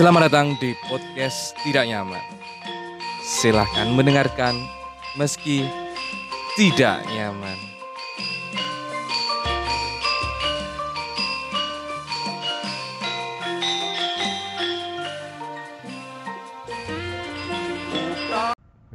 Selamat datang di podcast Tidak Nyaman. Silahkan mendengarkan meski tidak nyaman.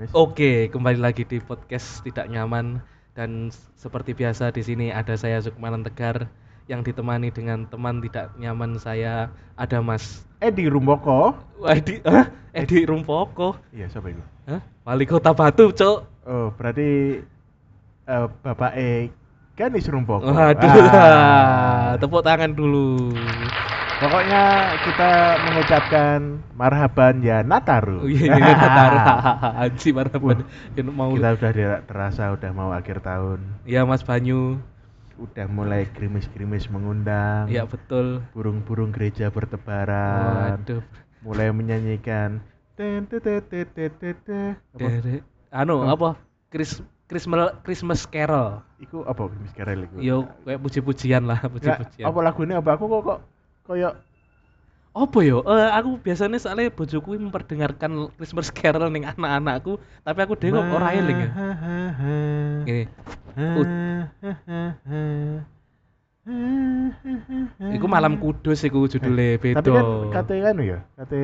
Oke, kembali lagi di podcast tidak nyaman dan seperti biasa di sini ada saya Sukmanan Tegar yang ditemani dengan teman tidak nyaman saya ada Mas Edi Rumboko. Edi, Hah? Edi Rumpoko, Iya, siapa itu? Hah? Wali Kota Batu, Cok. Oh, berarti eh, Bapak E Ganis Rumpoko. Waduh, Ah. tepuk tangan dulu. Pokoknya kita mengucapkan marhaban ya Nataru. Oh iya, iya, Nataru. Anji marhaban. Yang mau kita udah terasa udah mau akhir tahun. Ya Mas Banyu. Udah mulai gerimis-gerimis mengundang. Ya betul. Burung-burung gereja bertebaran. Waduh. Mulai menyanyikan anu Oh. apa? Chris Christmas Christmas Carol. Iku apa Miss Karel iku? Yo kayak puji-pujian lah, puji-pujian. apa lagunya apa aku kok kok koyo Apa yo? Eh, aku biasanya soalnya bojoku memperdengarkan Christmas Carol ning anak-anakku, tapi aku dhewe kok ora eling ya. Gini. Iku malam kudus iku judulnya beda. Tapi kan kate kan ya, kate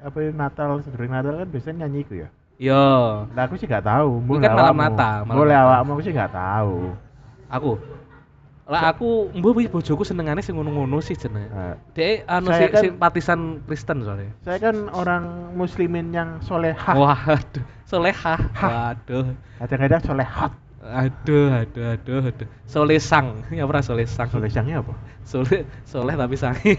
apa ya, Natal sedurunge Natal kan biasanya nyanyi iku ya. Yo, Nah aku sih gak tahu. Itu kan malam Natal, malam Boleh awakmu aku sih gak tahu. aku. Lah aku mbuh wis bojoku senengane sing ngono-ngono sih jenenge. Dek anu Saya si- kan- simpatisan Kristen soalnya. saya kan orang muslimin yang solehah. Waduh, solehah. Waduh. Kadang-kadang solehat. Aduh, aduh, aduh, aduh. Solesang, ya pernah solesang. Solesangnya apa? Soleh, soleh tapi sange.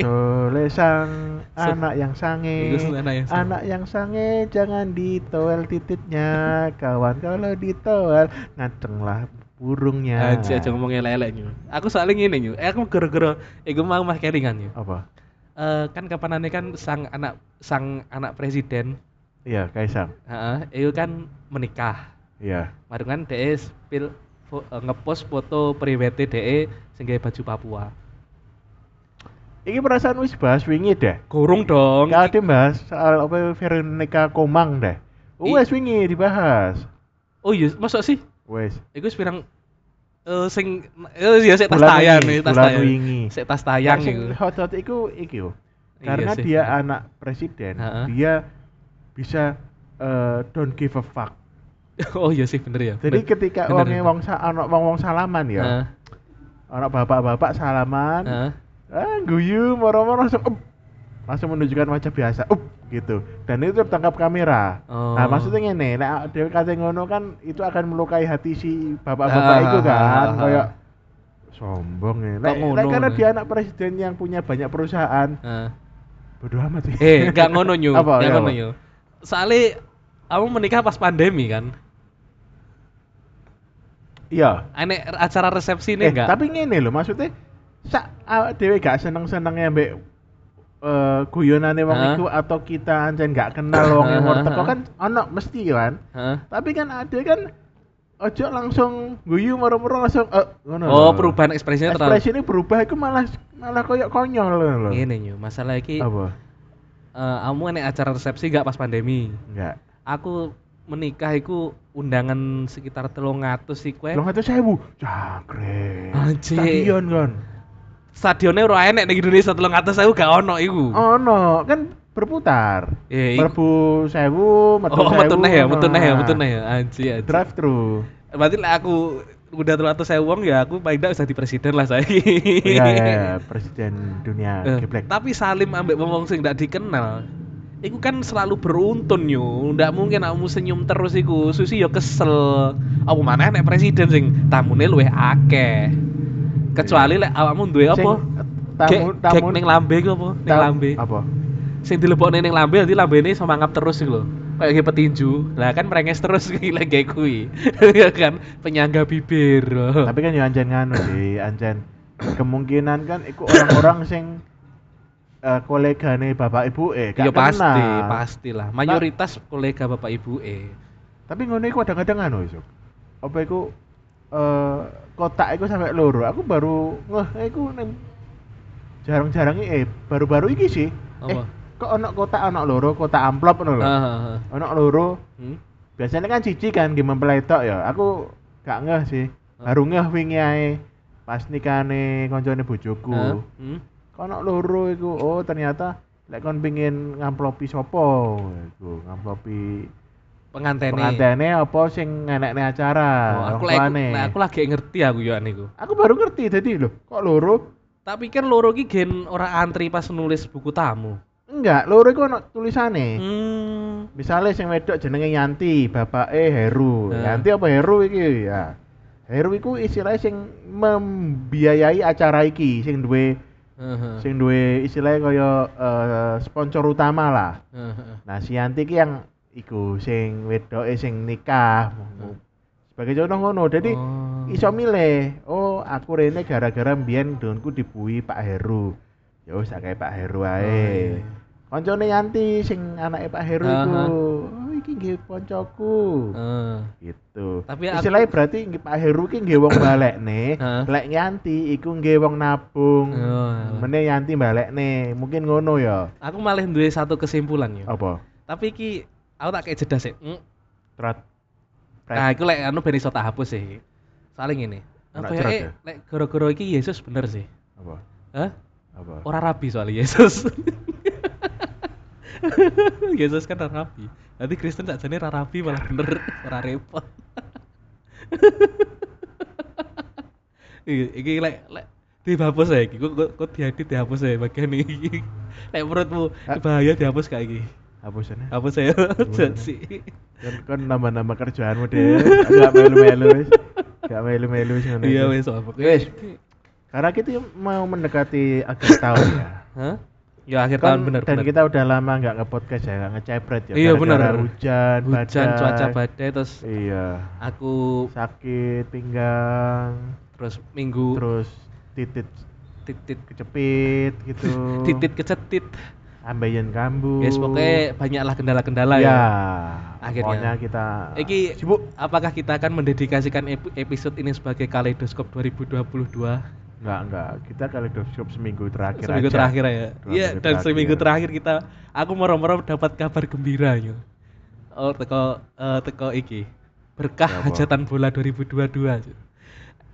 Solesang So- anak yang sange. Anak yang sange. Anak yang sange jangan ditowel titiknya. Kawan kalau ditowel ngacenglah burungnya. Aja aja ngomong elek nyu. Aku soalnya ngene nyu. Eh, aku gara-gara iku mau mah kelingan nyu. Apa? Eh kan kapanane kan sang anak sang anak presiden, Iya, Kaisang. heeh, itu kan menikah. Iya. Mari kan DE spil fo- eh, ngepost foto priwete DE sing gawe baju Papua. Iki perasaan wis bahas wingi deh. Gorong dong. Gak ada bahas soal apa Veronica Komang deh. Wes wingi dibahas. Oh iya, masa sih? Wes. Iku sepirang eh sing eh ya sik tas tayang nih, tas tayang. wingi. Sik tas tayang iku. hot hot iku iki yo. Iya Karena sih. dia anak presiden, Ha-ha. dia bisa eh, don't give a fuck. Oh iya sih bener ya. Jadi bener. ketika Bener, wong sa ana wong wong salaman ya. Heeh. Ana bapak-bapak salaman. Heeh. Ah, guyu moro-moro langsung. Langsung menunjukkan wajah biasa. Up gitu. Dan itu tertangkap kamera. Oh. Nah, maksudnya ngene, nek dhewe kate ngono kan itu akan melukai hati si bapak-bapak Ah, itu kan. ah, ah. Kayak sombong ya. Ngono, nek karena nah? dia anak presiden yang punya banyak perusahaan, Heeh. bodoh amat sih. Eh, gak ngono nyu. Apa, Gak ya ngono nyu. Soalnya kamu menikah pas pandemi kan? Iya. Aneh acara resepsi Eh, ini enggak? tapi ngene loh, maksudnya sak awak dhewe gak seneng-senenge mbek eh guyonane wong iku atau kita ancen gak kenal wong yang Hah, teko kan ono mesti kan. Tapi kan ada kan ojo langsung guyu moro-moro langsung eh ngono Oh, perubahan ekspresinya terlalu Ekspresi ini berubah itu malah malah koyok konyol lho. Ngene nyu. Masalah iki eh Apa? kamu aneh acara resepsi gak pas pandemi? Enggak. Aku menikah iku undangan sekitar telung atus sih kue. Lo ngatu sewu. Jangkrik. Anjir. Stadion kan. Stadionnya ora enek ning Indonesia telung atus aku gak ono iku. Ono kan berputar. Eh, iku- Merbu sewu, metu Oh, sewu. metu neh ya, metu neh ya, metu neh ya. Anji, anji. Drive thru. Berarti lah aku udah atus saya uang ya aku paling tidak bisa di presiden lah saya. Iya, iya, iya, presiden dunia geblek. tapi Salim ambek wong sing ndak dikenal. Iku kan selalu beruntun yo. Ndak mungkin kamu senyum terus iku. Susi yo kesel. Apa mana nek presiden sing tamune luwih akeh. Kecuali lek awakmu duwe apa? Tamu tamu ning lambe iku apa? Ning lambe. Apa? Sing dilebokne ning lambe nanti lambene semangap terus iku lho. Kayak petinju. Lah kan merenges terus gila kayak kuwi. Ya kan penyangga bibir. Tapi kan ya anjen nganu sih, anjen kemungkinan kan iku orang-orang sing eh kolegane bapak ibu eh gak pasti, kenal. pastilah. Mayoritas kolega bapak ibu eh. Tapi ngono iku kadang-kadang anu iso. Apa iku eh kotak iku sampai loro. Aku baru ngeh iku ning jarang-jarang eh baru-baru iki sih Apa? kok ono kotak ono loro, kotak amplop ngono lho. Ah, ah, ah. Ono loro. Hmm? Biasanya kan cici kan game mempelai tok ya. Aku gak ngeh sih. Baru ngeh wingi ae pas nikahane koncone bojoku. Ah, hmm? Kok ono loro iku. Oh, ternyata lek kon pengin ngamplopi sopo iku, ngamplopi Pengantene. pengantene apa sing ngenekne acara. Oh, aku lagi nah, aku lagi ngerti aku yo niku. Aku baru ngerti tadi loh, kok loro? Tak pikir loro ki gen ora antri pas nulis buku tamu. Enggak, loro iku ono tulisane. Hmm. Misalnya sing wedok jenenge Yanti, bapake Heru. Nah. Yanti apa Heru iki ya? Heru iku istilahnya sing membiayai acara iki, sing duwe Heeh. sing duwe istilahnya kaya eh, sponsor utama lah. Nah, si Yanti ki yang iku sing wedoke sing nikah. Sebagai contoh ngono. Jadi Oh. iso milih. Oh, aku rene gara-gara mbiyen donku dibui Pak Heru. Ya wis Pak Heru Oh, ae. iya. Koncone Yanti sing anake Pak Heru iku. Aha. Oh, iki nggih koncoku. Heeh. Gitu. Tapi aku- istilahnya berarti nggih Pak Heru ki nggih wong balekne, Heeh. lek Yanti iku nggih wong nabung. Oh, Mene Yanti balekne, mungkin ngono ya. Aku malah duwe satu kesimpulan yo. Apa? Tapi ki aku tak kayak jeda sih. Mm. Trot. Nah, aku lek anu ben iso tak hapus sih. Ngene. Ora Apa ya? Lek gara-gara iki Yesus bener sih. Apa? Hah? Apa? Ora rabi soalnya Yesus. Yesus kan ora rabi. Nanti Kristen sakjane ora rabi malah bener ora repot. Iki iki lek lek dihapus ya iki. Kok kok- diedit dihapus ya bagian iki. Lek menurutmu Ah. bahaya dihapus gak iki? Hapusannya. Hapus ya. Jadi Kan kan nambah-nambah kerjaanmu deh. Gak melu-melu wis. Gak melu-melu ngono. iya wes apa? Wis. Karena kita mau mendekati akhir tahun ya. Hah? Ya akhir Kan- tahun bener dan bener. kita udah lama nggak nge-podcast ya, nggak ngecepret ya. Iya, bener. Hujan, Hujan, cuaca badai terus Iya. aku Sakit pinggang, terus minggu terus titit titit kecepit gitu. titit kecetit. Ambeien kambuh. Guys, pokoknya banyaklah kendala-kendala ya. ya. Akhirnya. Pokoknya kita Iki sibuk. apakah kita akan mendedikasikan ep- episode ini sebagai kaleidoskop 2022? Enggak, enggak. Kita kaleidoskop seminggu terakhir seminggu aja. terakhir ya. Iya, dan terakhir. seminggu terakhir kita aku moro-moro dapat kabar gembira yo. Oh, teko eh, teko iki. Berkah Ya hajatan bola 2022. Yo.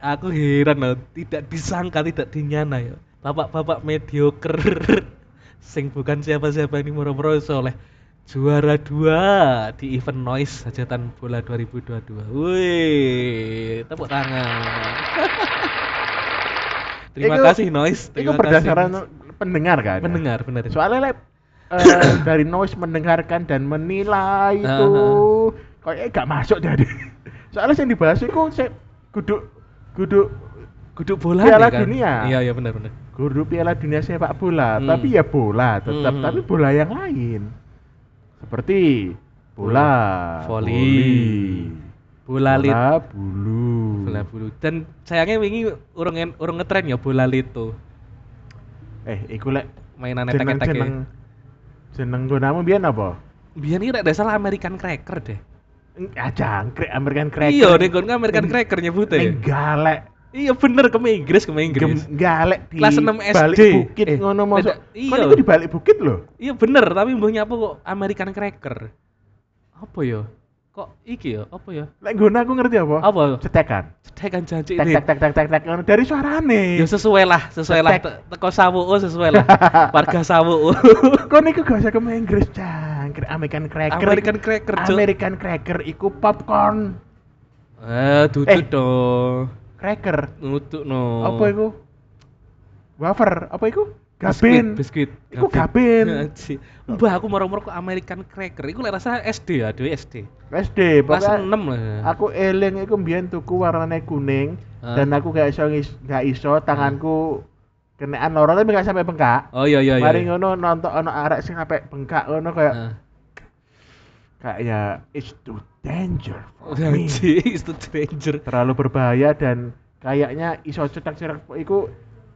Aku heran loh, tidak disangka, tidak dinyana ya. Bapak-bapak mediocre sing bukan siapa-siapa ini moro-moro iso oleh juara dua di event noise hajatan bola 2022. Wih, tepuk tangan. Terima Iku- kasih noise. Itu Terima berdasarkan kasih. pendengar kan? ya? pendengar benar. Soalnya lep, eh, dari noise mendengarkan dan menilai itu kayaknya gak masuk jadi. Soalnya yang dibahas itu saya kudu kudu Guduk bola Piala nih kan? Dunia. Iya iya benar benar. Kudu Piala Dunia sepak bola, Hmm. tapi ya bola tetap, Hmm. tapi bola yang lain. Seperti bola, Voli. Bola lit, bola bulu. bola bulu. Dan sayangnya wingi urung urung ngetren ya bola lito. Eh, iku lek Mainan etek-etek. jeneng jeneng gunamu biyen apa? Biar ini rek dasar American Cracker deh. Ah, jangkrik American Cracker. Iya, kan American Cracker nyebutnya. ya. Ning galek. Iya bener ke Inggris ke Inggris. Galek di Kelas 6 SD. balik bukit Eh, ngono beda- iya. Kan itu di balik bukit loh. Iya bener, tapi mbahnya apa kok American Cracker? Apa ya? Kok iki ya? Apa ya? Lek guna aku ngerti apa? Apa? Cetekan. Cetekan janji Tek ini. tek tek tek tek tek ngono dari suarane. Ya sesuai lah, sesuai lah. Cetek. Te- Teko sawuo sesuai lah. Warga sawuo. Kok niku gak usah ke Inggris jangkrik American Cracker. American Cracker. American Cracker iku popcorn Eh, duduk Eh. dong. Cracker. Nutuk no. Apa iku? Wafer, apa iku? Gabin. Biskuit. Iku gabin. Anjir. Mbah aku moro-moro ke American Cracker. Iku lek rasa SD ya, dhewe SD. SD, Kelas pokoknya 6 lah. Aku eling iku mbiyen tuku warnane kuning Ah. dan aku gak iso gak iso tanganku kenaan loro tapi gak sampai bengkak. Oh iya iya iya. Mari ngono nonton ono arek sing sampai bengkak ngono kayak Ah. Kayaknya it's too danger for me. Anjir, itu danger. Terlalu berbahaya dan kayaknya iso cetak-cetak iku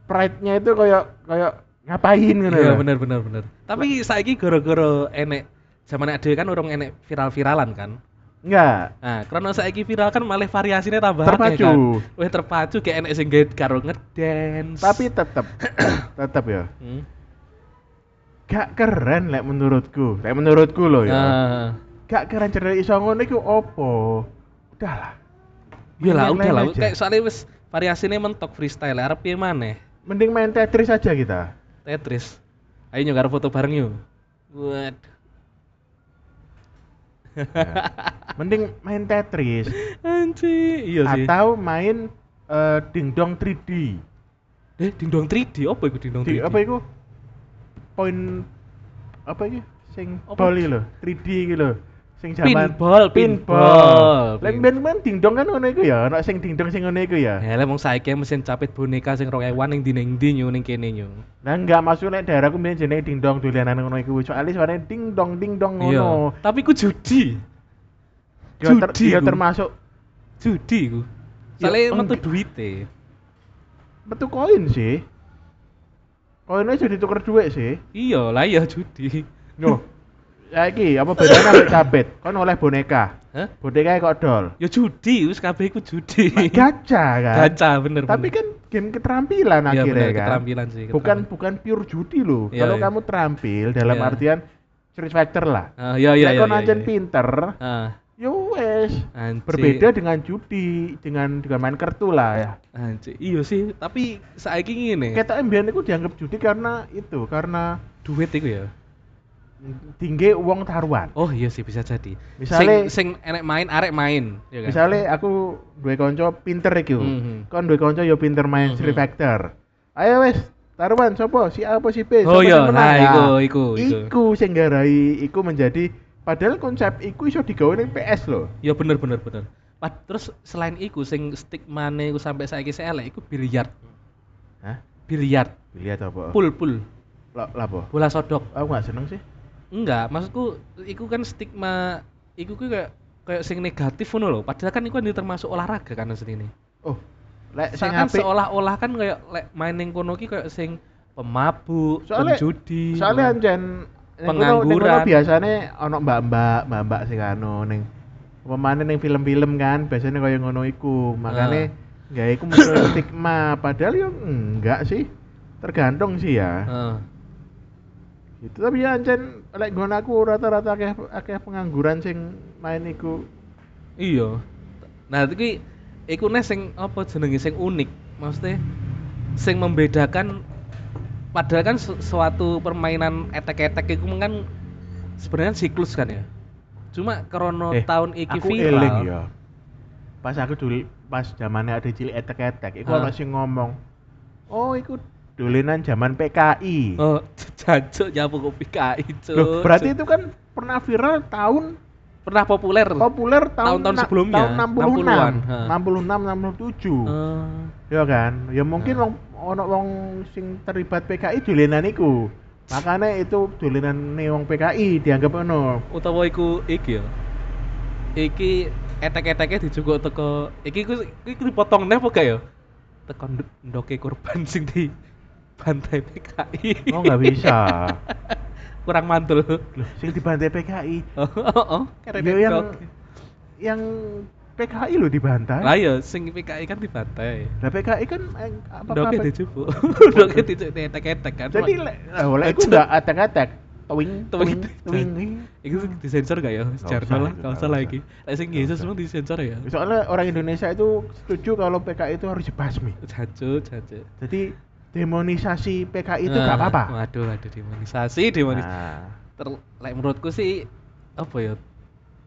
pride-nya itu kayak kayak ngapain ngono. Iya lho. bener bener bener. Tapi saiki gara-gara enek zaman dhewe kan urung enek viral-viralan kan. Enggak. Nah, karena saiki viral kan malah variasinya tambah akeh Terpacu. kan. Wih terpacu kayak enek sing gawe karo ngedance. Tapi tetep tetep ya. Hmm. gak keren lek menurutku. Lek menurutku loh ya. Nah, Gak keren cerdas iso ngono iku opo? Udahlah. iya lah, udah lah. Kayak soalnya wis variasinya mentok freestyle. Arep piye maneh? Mending main Tetris aja kita. Tetris. Ayo nyogar foto bareng yuk. Waduh. Ya. Mending main Tetris Anjir, iya sih. atau main eh, dingdong 3D. Eh, dingdong 3D, apa iku dingdong 3D? Di, apa itu? Poin apa itu? Sing Apa? ball lho, 3D iki lho. Sing jaman Pinball, pinball. Lek ben men dingdong kan ngono iku ya, ana sing dingdong sing ngono iku ya. Ya, lek wong saiki mesin capit boneka sing 2000 ning ning ndi nyu ning kene nyu. Nah enggak masuk lek daerahku mbiyen jenenge dingdong dolanan ngono iku. Soalnya suaranya dingdong dingdong Iya. ngono. Tapi ku judi. Ter, judi ya termasuk Judi ku. Ya, Soalnya metu duite. metu koin sih. Koinnya jadi tuker duit sih. Iya, lah iya judi. Loh. Ya iki apa bedanya ambek capit? Kan oleh boneka. Hah? Boneka kok dol. Ya judi, wis kabeh iku judi. Gacha kan. Gacha bener. Tapi bener. kan game keterampilan Iya, akhirnya bener, kan. keterampilan sih, Bukan keterampilan. bukan pure judi loh. Iya, Kalau iya. kamu terampil dalam Iya. artian Street Fighter lah. Ah, iya iya Lek iya. kon iya. pinter, Ah, ya wes. Berbeda dengan judi, dengan dengan main kartu lah ya. Anjir, iya sih, tapi saiki ngene. Kita mbiyen itu dianggap judi karena itu, karena duit iku ya. Tinggi uang taruhan. Oh iya sih bisa jadi. Misale- sing, sing enek main arek main, ya kan? Misalnya aku duwe konco pinter iki. Mhm. Kon duwe konco ya pinter main Mhm. Street Fighter. Ayo wes, taruhan sopo? Si A apa si B? Oh Sopo iya, sing menang? nah, iku, iku, iku. Iku sing garai iku menjadi padahal konsep iku iso digawe ning PS loh. Ya bener bener bener. Pad- terus selain iku sing stigmane iku sampai saiki sing elek iku biliar. Hah? Biliar, Lihat apa? pool, Lah lah apa? bola sodok. Aku gak seneng sih. Enggak, maksudku iku kan stigma iku ku kayak kayak sing negatif ngono lho. Padahal kan iku kan termasuk olahraga kan asline. Oh, lek sing apik seolah-olah kan kayak lek main ning kono ki kayak sing pemabuk, soalnya penjudi. soalnya anjen Pengangguran. biasane ono mbak-mbak, mbak-mbak sing anu ning pemane ning film-film kan biasanya kaya ngono iku. Makane Ah. gawe iku muncul stigma padahal ya enggak sih. Tergantung sih ya. Heeh. Itu tapi ya ancen lek nggon aku rata-rata akeh akeh pengangguran sing main iku. Iya. Nah, iki iku nih sing apa jenenge sing unik. Maksudnya sing membedakan padahal kan su- suatu permainan etek-etek itu kan sebenarnya siklus kan ya. Cuma krono Eh, tahun iki aku viral. eling ya. Pas aku dulu pas zamannya ada cilik etek-etek, iku sing ngomong, "Oh, iku dolenan zaman PKI." Oh, jancuk nyapu kopi KI, Cuk. Loh, berarti itu kan pernah viral tahun pernah populer. populer tahun Tahun-tahun na- sebelumnya, tahun 66 60-an, ha. 66 67 Eh, ya kan ya mungkin Ha. wong ono wong sing terlibat PKI dolenan iku makanya itu dolenan wong PKI dianggap ono utawa iku iki ya. Iki etek-eteknya dijukuk teko iki ku iki dipotong neh apa gak ya? Teko nduk- ndoke korban sing di bantai PKI. oh nggak bisa Kurang mantul. Loh, sing dibantai PKI Oh, oh, oh, keren ya yang yang PKI lo dibantai Lah ya sing PKI kan dibantai. lah PKI kan eh, apa Ndoke apa dijupuk. Ndoke dijupuk etek-etek kan. jadi lah, oleh iku nggak atek-atek twing twing Twing. Iku disensor gak ya? Usah, lah, itu gak nggak usah lah iki. Lek sing Yesus semua disensor ya. Soalnya orang Indonesia itu setuju kalau PKI itu harus dibasmi. Jancuk, jancuk. Jadi demonisasi PKI itu Nah, nggak apa-apa. Waduh, waduh demonisasi, demonisasi. Nah, Ter, like, menurutku sih apa ya?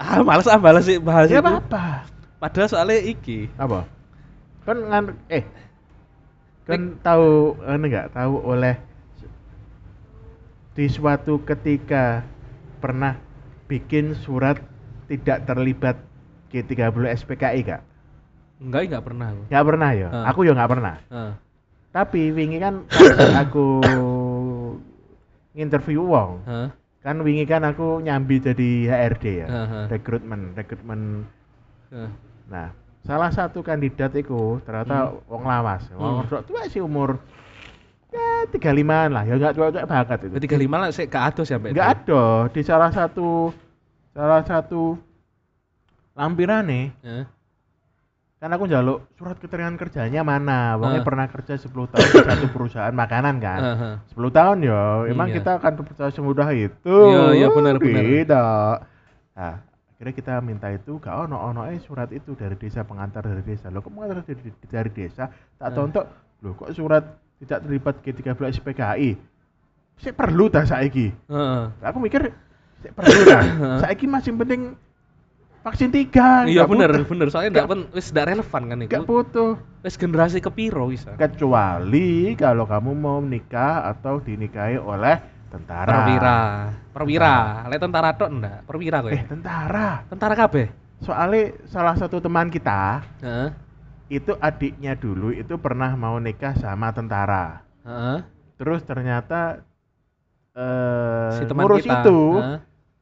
Ah, males ah males sih bahas ya itu. apa-apa. Padahal soalnya iki. Apa? Kan ngan eh kan tahu anu nggak tahu oleh di suatu ketika pernah bikin surat tidak terlibat G30 SPKI kak? Enggak, enggak pernah aku. Nggak pernah ya? Ah. Aku ya nggak pernah. Heeh. Tapi wingi kan aku interview wong, Heeh. kan wingi kan aku nyambi jadi HRD ya, Heeh. rekrutmen, rekrutmen. Heeh. Nah, salah satu kandidat itu ternyata wong lawas, wong Hmm. hmm. tua sih umur ya tiga limaan lah, ya nggak tua-tua banget itu. Berarti lima lah sih gak atus ya. Nggak ada di salah satu salah satu lampirane Heeh. Kan aku njaluk surat keterangan kerjanya mana wongnya Ah. pernah kerja 10 tahun di satu perusahaan makanan kan Heeh. 10 tahun ya emang Iya. kita akan percaya semudah itu Iya, iya, benar, benar. tidak nah akhirnya kita minta itu gak ono ono eh surat itu dari desa pengantar dari desa lo kok pengantar dari, dari desa tak Ah. tonton lo kok surat tidak terlibat G13 PKI saya perlu tak saiki Heeh. aku mikir saya perlu tak saiki masih penting vaksin tiga Iya bener, butuh- bener. Soalnya nggak- pen, wis nggak relevan kan nggak itu. butuh Wis generasi kepiro bisa. kecuali kalau kamu mau menikah atau dinikahi oleh tentara Perwira, perwira. Lek tentara tok ndak, perwira kowe. eh tentara Tentara kabeh. soalnya salah satu teman kita Heeh. itu adiknya dulu itu pernah mau nikah sama tentara Heeh. terus ternyata eh Si teman ngurus kita. itu Heeh.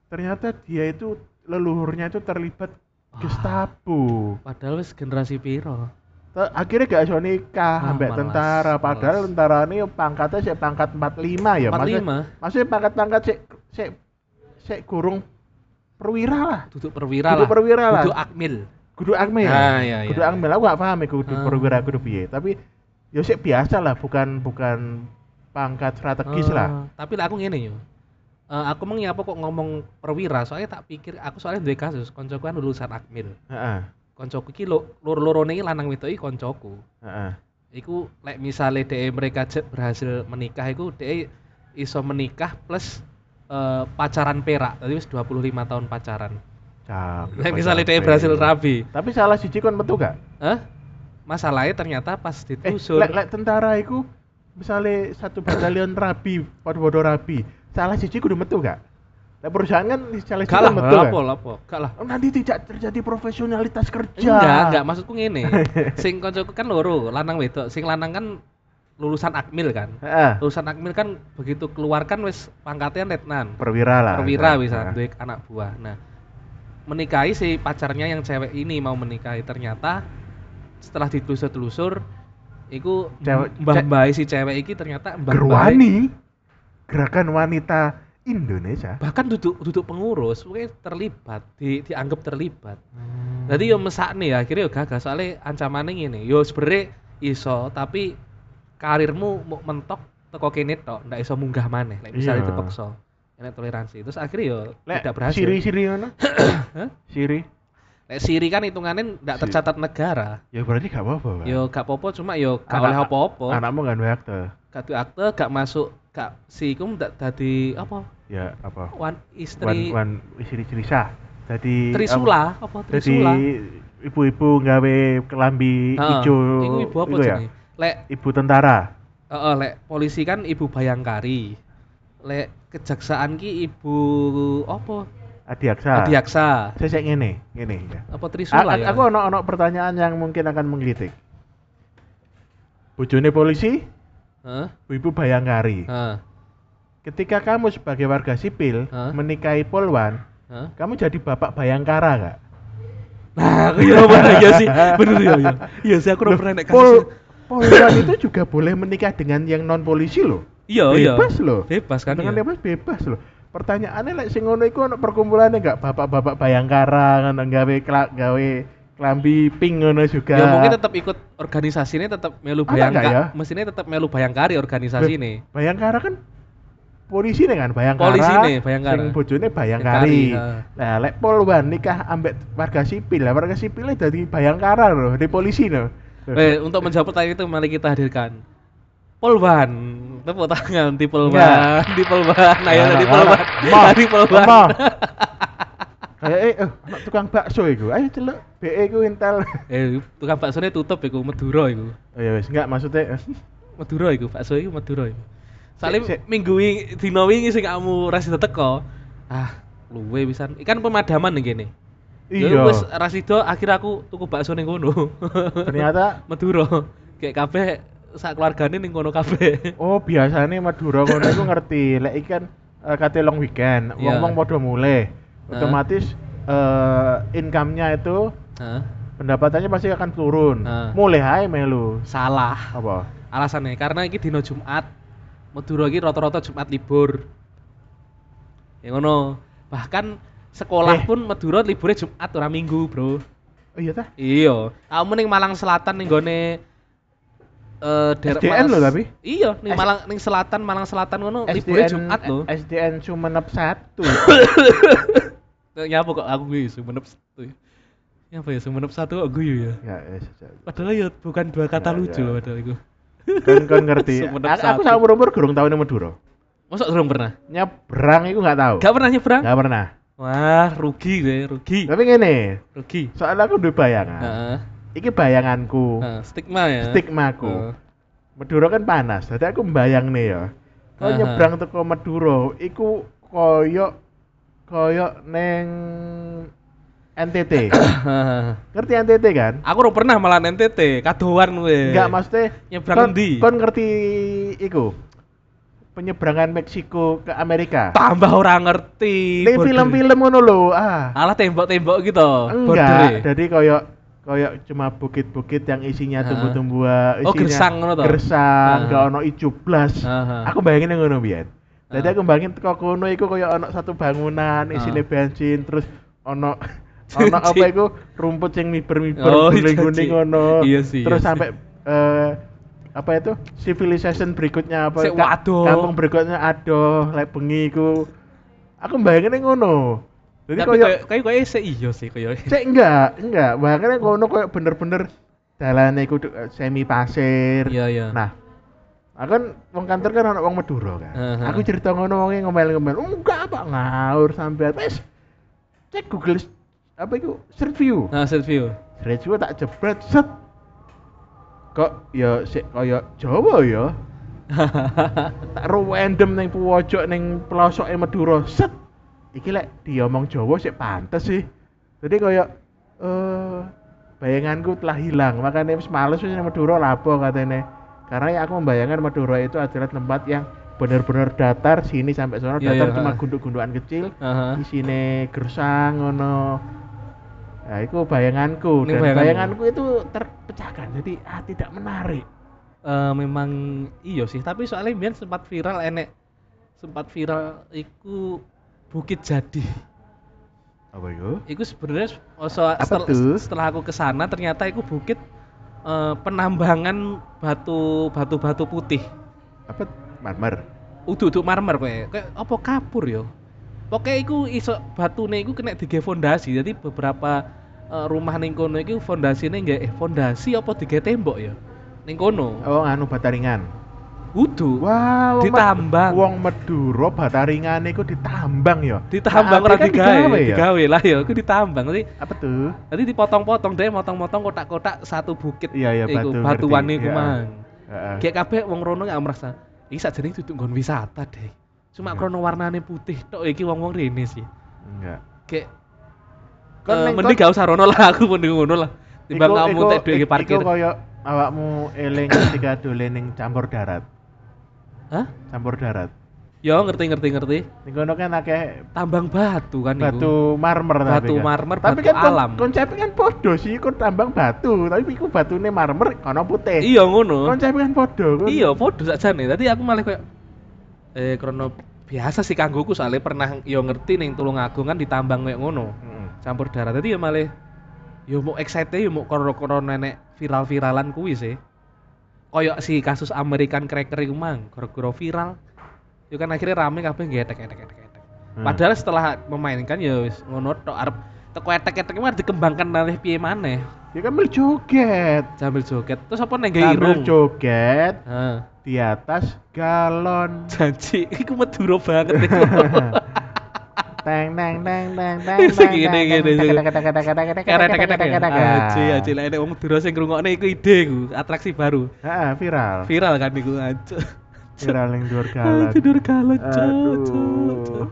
ternyata dia itu leluhurnya itu terlibat Wah. Gestapo Padahal wis generasi piro? Akhirnya gak iso nikah Ah, ambek tentara padahal tentara ini pangkatnya sih pangkat 45 ya maksudnya 45 maksudnya pangkat-pangkat sik sik sik gurung perwira lah duduk perwira Duduk lah. perwira lah. Duduk akmil. kudu akmil Ah, iya, kudu iya. akmil aku gak paham iku kudu Ah. perwira kudu piye tapi ya sik biasa lah bukan bukan pangkat strategis Eh, lah Tapi lah aku ngene yo. Eh, aku mau nyapa kok ngomong perwira soalnya tak pikir aku soalnya duwe kasus koncoku kan lulusan akmil. heeh Koncoku iki lo loro-lorone iki lanang wedok iki koncoku. heeh Iku lek misale DE mereka berhasil menikah iku DE iso menikah plus eh, pacaran perak. Tadi wis 25 tahun pacaran. Cak, Lek DE capek. berhasil rabi. tapi salah siji kon metu gak Hah? Masalahnya ternyata pas eh lek lek tentara iku misalnya satu batalion rabi podo-podo rabi salah siji kudu metu gak lek perusahaan kan salah siji kan metu kan lapo, lapo, gak lah. Oh, nanti tidak terjadi profesionalitas kerja Enggak, enggak maksudku ngene. sing koncoku kan loro, lanang wedok. Sing lanang kan lulusan akmil kan. Heeh, Lulusan akmil kan begitu keluar kan wis pangkatnya letnan. perwira lah Perwira bisa duwe anak buah. Nah, menikahi si pacarnya yang cewek ini mau menikahi ternyata setelah ditelusur-telusur iku Cewek- mbah-mbah si cewek iki ternyata mbah Gerwani gerakan wanita Indonesia bahkan duduk duduk pengurus mungkin terlibat di, dianggap terlibat Hmm. Jadi yo mesakne ya, akhirnya yo gagal soalnya ancamannya ngene. Yo sebenernya iso, tapi karirmu mau mentok teko kene tok, ndak iso munggah maneh. Lek misalnya Iya. dipaksa. Enak toleransi. Terus akhirnya yo Lek, tidak berhasil. Siri Siri mana Hah? Siri Lek Siri kan hitungannya ndak tercatat negara. ya berarti gak apa-apa kan Yo gak apa-apa cuma yo gak Anak- oleh apa-apa. anakmu gak duwe akte Gak duwe akte, gak masuk gak si iku ndak dadi apa? ya apa Wan wan istri wan Siri Sah jadi Trisula, apa jadi Trisula? ibu-ibu gawe kelambi Heeh, ijo Iku ibu apa ya jenenge? Lek ibu tentara Heeh, lek polisi kan ibu bayangkari. Lek kejaksaan ki ibu apa? adiaksa Adiaksa. saya saya ngene ngene ya Apa Trisula a- ya? aku ono ono pertanyaan yang mungkin akan menggelitik bojone polisi Heeh. ibu bayangkari Heeh. ketika kamu sebagai warga sipil Hah? menikahi polwan Heeh. kamu jadi bapak bayangkara gak Nah, aku ya bener ya sih. Bener ya ya. Iya sih aku udah pernah Pol kasus. polwan itu juga boleh menikah dengan yang non polisi loh Iya, iya. bebas loh Bebas kan dengan ya. bebas bebas loh pertanyaannya lek sing ngono iku ono perkumpulannya enggak bapak-bapak bayangkara ngono gawe gawe klambi pink ngono juga Ya mungkin tetap ikut organisasi ini tetap melu bayangkari. ya? Mestinya tetap melu bayangkari organisasi ini. bayangkara kan polisi nih kan bayangkara Polisi nih, Bayangkara. sing bojone Bayangkari, bayangkari nah lek polwan nikah ambek warga sipil lah warga sipilnya jadi bayangkara loh di polisi loh Eh, untuk menjawab pertanyaan itu mari kita hadirkan Polwan, tepuk tangan di Polwan, Enggak. di Polwan, ayo Anak, di Polwan, anak. Ma, di Polwan. Eh, eh, eh, anak tukang bakso iku. Ayo celuk, BE iku intel. Eh, tukang bakso tutup iku Madura iku. Oh ya wis enggak maksudnya Madura iku, bakso iku Madura iku. Salim minggu wingi dina wingi sing kamu rasido teko. Ah, luwe pisan. Ikan pemadaman nih gini. iya. Wis rasido akhir aku tuku bakso ning kono. Ternyata Madura. Kayak kabeh sak keluargane ning kono kabeh. oh biasanya Madura ngono iku ngerti. Lek ikan eh, kate long weekend, Iya. wong-wong padha mulai. Heeh. Otomatis eh income-nya itu Hah? pendapatannya pasti akan turun. Heeh. Mulai ae melu. Salah. Apa? Alasannya karena iki dino Jumat. Madura iki rata-rata Jumat libur. Ya ngono. Bahkan sekolah Eh. pun Madura liburnya Jumat ora Minggu, Bro. Oh iya tah? Iya, kamu ning Malang Selatan ning gone eh daerah SDN lho tapi? Iya, ning Malang ning Selatan, Malang Selatan ngono libure Jumat lho. SDN Sumenep 1. Nyapa kok aku guyu Sumenep satu. ya? Nyapa ya Sumenep satu kok guyu ya? ya, wis. wis. Padahal ya bukan dua kata Ya, lucu ya. loh padahal itu. Kon kon ngerti. Aku aku sama umur-umur gurung tau ning Madura. Masa durung pernah? Nyebrang iku nggak tahu. Gak pernah nyebrang? Nggak pernah. Wah, rugi gue, rugi. Tapi ngene, Rugi. soalnya aku duwe bayangan. Heeh. Iki bayanganku, stigma ya. stigmaku. Heeh. Madura kan panas, jadi aku mbayang nih ya. Kalau Aha. nyebrang teko Madura, iku koyo koyo neng NTT. ngerti NTT kan? Aku udah pernah malah NTT, kadoan gue. Enggak maksudnya Nyebrang kon, endi? kon ngerti iku penyeberangan Meksiko ke Amerika. Tambah orang ngerti. Ning film-film ngono lho. Ah. Alah tembok-tembok gitu. Enggak, jadi koyo koyo cuma bukit-bukit yang isinya tumbuh-tumbuhan, Oh, isinya gersang ngono toh? Gersang, gak ono ijo blas. Aha. Aku bayangin yang ngono biyen. Jadi aku bayangin teko kono iku koyo ono satu bangunan isine Aha. bensin terus ono ono apa iku rumput sing miber-miber Oh, guling-guling janji. ngono. Iya sih, Terus iya sampai eh apa itu civilization berikutnya apa Sik, waduh. kampung berikutnya adoh lek bengi iku aku bayangin yang ngono jadi kayak kayak kayak sih iya sih kayak. Cek enggak, enggak. Bahkan kono koyo bener-bener dalane kudu eh, semi pasir. Iya iya. Nah, aku kan wong kantor kan ana wong Madura kan. Heeh. Aku cerita ngono wonge ngomel-ngomel. Enggak, Pak, ngawur sampean. Wes cek Google apa itu Street View. Nah, set view. Street View tak jebret set. Kok ya sik kaya Jawa ya. tak random ning pojok ning pelosoke Madura set iki lek diomong Jawa sik pantes sih jadi kaya eh bayanganku telah hilang makanya wis males wis ning Madura lapo katanya karena ya aku membayangkan Madura itu adalah tempat yang benar-benar datar sini sampai sana Iya, datar iya, cuma ha. gunduk-gundukan kecil Aha. di sini gersang ngono nah itu bayanganku Ini dan bayanganku itu terpecahkan jadi ah tidak menarik Eh, memang iya sih, tapi soalnya biar sempat viral enek sempat viral iku Bukit Jadi. apa itu Iku sebenarnya oh, so- setel- setelah aku ke sana ternyata iku bukit eh, penambangan batu batu batu putih. apa marmer Udah udah marmer kayak kayak apa kapur yo. Pokoknya iku iso batune iku kena dige fondasi. Jadi beberapa eh, rumah ning kono iku fondasine nggak eh fondasi apa dige tembok ya. Ning kono. oh anu bataringan Udu. Wow, Ditambang. Wong Madura bataringan iku ditambang ya. ditambang ora kan digawe, digawe ya? digawe lah ya, aku ditambang. Nanti Apa tuh? nanti dipotong-potong deh, motong-motong kotak-kotak satu bukit. Iya, iya, iku, batu, batuan iku Iya. mang. Heeh. Kayak kabeh wong rono gak merasa iki sakjane itu nggon wisata deh. Cuma Iya. krono warnane putih tok iki wong-wong rene sih. Enggak. Kayak neng- mending gak usah rono lah aku mending ngono lah. Timbang Iku- kamu iku- tek duwe parkir. Iku koyo awakmu eling ketika dolen ning campur darat. Hah? Campur darat. Yo ngerti ngerti ngerti. Ning kono kan akeh Tambang batu kan iku. batu marmer Batu tapi kan. marmer, tapi batu kan kon- alam. konsepnya kan podo sih iku tambang batu tapi iku batune marmer kono putih Iya ngono. konsepnya kan podo kan Iya, podo sakjane. Tadi aku malah kayak eh krono biasa sih kanggoku soalnya pernah yo ngerti ning Tulungagung kan ditambang kayak ngono. Heeh. Campur darat. Tadi ya malah yo mau excited yo mau koro-koro nenek viral-viralan kuwi sih. Koyok si kasus American Cracker iku mang, gara-gara viral. Yo kan akhirnya rame kabeh getek getek getek getek. Hmm. Padahal setelah memainkan ya wis ngono tok arep teko etek-etek mah dikembangkan nalih piye maneh. dia kan joget Sambil joget. Terus apa neng gawe sambil joget Heeh. di atas galon Janji, iku Madura banget iku. Teng teng teng teng teng Sing gini, aja aja lah nek wong Madura sing ngrungokne iku ide iku, atraksi baru. Heeh, viral. Viral kan iku aja. viral yang luar galon Tidur galon, Aduh.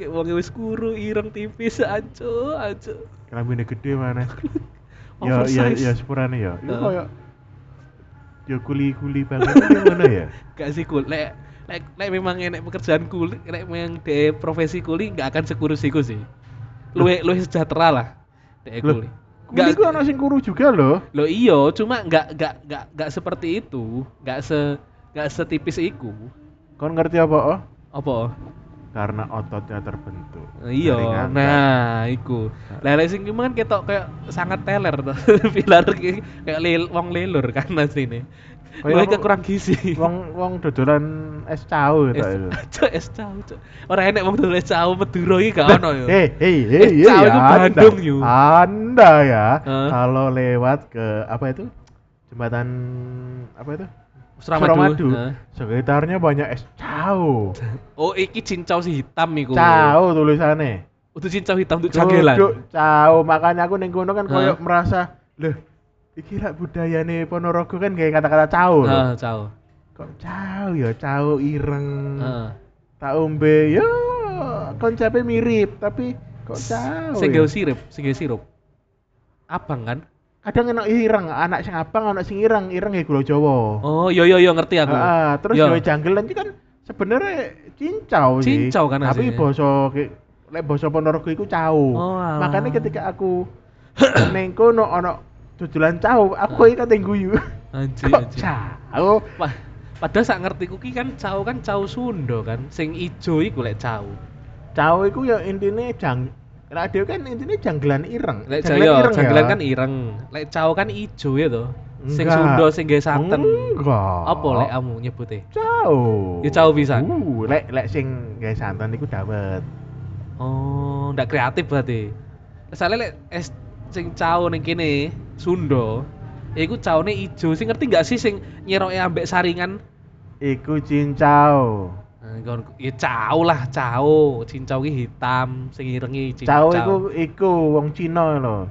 Kayak wong wis kuru, ireng tipis aja, aja. rambutnya gede mana ya ya ya sepurane ya. Heeh. koyo ya kuli kuli banget yang mana ya? Gak sih kul, lek lek lek memang enek pekerjaan kuli, lek memang de profesi kuli nggak akan sekurus iku sih. Luwe luwe sejahtera lah. Loh, kuli. kuli ku ana sing kuru juga loh Lo iyo, cuma nggak nggak nggak nggak seperti itu, nggak se nggak setipis iku. kon ngerti apa oh Apa? karena ototnya terbentuk. Iya, nah, iku. Lah lek sing kan ketok kayak sangat teler tuh. Pilar kayak lil, wong lelur kan asline. Aku- kekurang gizi. Wong wong dodolan es cau gitu. Es cok es cau cok. Ora enek wong dole es cau Madura iki gak ono yo. Hei, hei, hei, Es Cau ya, itu. Bandung, Yu. Anda ya, Hah? kalau lewat ke apa itu jembatan apa itu Suramadu. Suramadu, Heeh. sekitarnya banyak es cau. Oh, iki cincau si hitam iku. Cau tulisannya. Udah cincau hitam untuk jagelan. Duduk cau, makanya aku ning kono kan Hah? koyo merasa, loh, iki lak budayane Ponorogo kan kayak kata-kata cau. Heeh, cau. Kok cau ya, cau ireng. Heeh. Tak ombe ya konsepnya mirip, tapi kok cau. Sing ya? gawe sirup, sing gawe sirup. Abang kan? kadang enak ireng anak sing abang anak sing ireng ireng ya gula jawa Oh, yo yo yo ngerti aku. Ah, terus Yo. gawe janggelan itu kan sebenarnya cincau sih Cincau kan tapi basa ki- lek basa Ponorogo iku cau Oh, alah. makanya ketika aku neng kono ono dodolan cau aku iki kate guyu Anjir, kok anjir. cau Pa- Padahal sak ngerti ku ki kan cau kan cau Sunda kan. Sing ijo iku lek cau. cau iku ya intine jang lek dhewe kan intine janggelan ireng Lek Janggelan Jawa ireng janggelan ya. kan ireng. Lek cau kan ijo ya to. Sing. Sunda sing gawe santen. enggak Apa lek kamu nyebute? cau Ya, cau pisan. uh, lek lek sing gawe santan iku dawet Oh, ndak kreatif berarti. Soalnya lek es sing cau ning kene Sunda, iku caune ijo. Sing ngerti gak sih sing nyeroke ambek saringan? iku cincau Nah, kon ya cau lah, cau. Cincau ki hitam, sing irengi Cau cincau. iku iku wong Cina lho.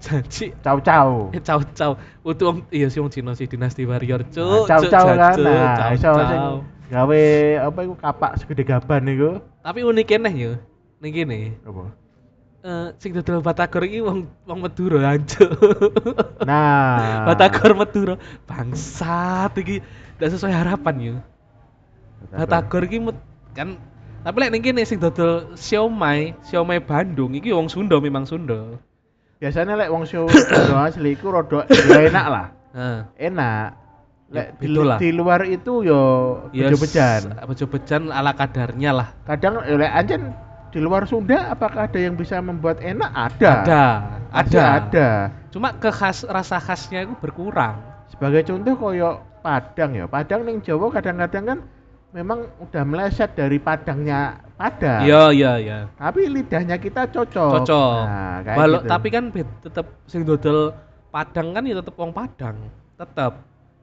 Janji Cau cau. Eh, cau cau. Utuh wong iya sih wong Cina sih dinasti warrior, cuk. Cau cuk, cau kan. Nah, iso sing gawe apa iku kapak segede gaban iku. Tapi unik neh yo. Ning kene. Apa? Eh, sing dodol batagor iki wong wong Madura hancur. Nah. Batagor Madura. Bangsat iki ndak sesuai harapan yo. Batagor iki kan tapi lek ning kene sing dodol siomay, siomay Bandung iki wong Sunda memang Sunda. Biasanya lek wong show Sunda asli iku rada enak lah. Heeh. Enak. Ya, Lek di, lah. di luar itu yo bejo-bejan. s- bejo-bejan ala kadarnya lah. Kadang lek anjen di luar Sunda apakah ada yang bisa membuat enak? Ada. Ada, ada. ada. Cuma kekhas rasa khasnya itu berkurang. Sebagai contoh koyo Padang ya. Padang ning Jawa kadang-kadang kan memang udah meleset dari Padangnya Padang. Iya, iya, iya. Tapi lidahnya kita cocok. Cocok. Nah, kayak Walau gitu. tapi kan tetep sing dodol Padang kan ya tetep wong Padang. Tetep.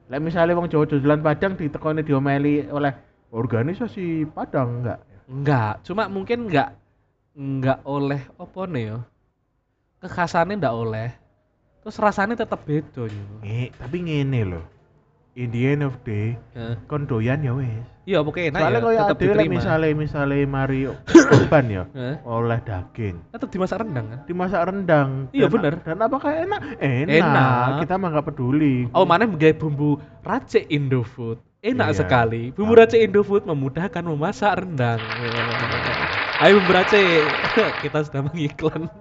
Lek misalnya wong Jawa dodolan Padang ditekoni diomeli oleh organisasi Padang enggak? Enggak, cuma mungkin enggak enggak oleh apa nih ya. Kekhasannya enggak oleh. Terus rasanya tetep beda yo. Eh, tapi ngene loh. In the end of day, Ya. kon doyan ya wis. Iya, pokoknya enak Soalnya ya, lek diterima. misalnya misalnya mari korban ya Eh, oleh daging tetep dimasak rendang kan? dimasak rendang. Iya, bener. Dan apakah enak? Enak. Enak. Kita mah nggak peduli. Oh, mana menggawe bumbu racik Indofood. Enak Iya. sekali. Bumbu racik Indofood memudahkan memasak rendang. Ayo bumbu racik. Kita sudah mengiklan.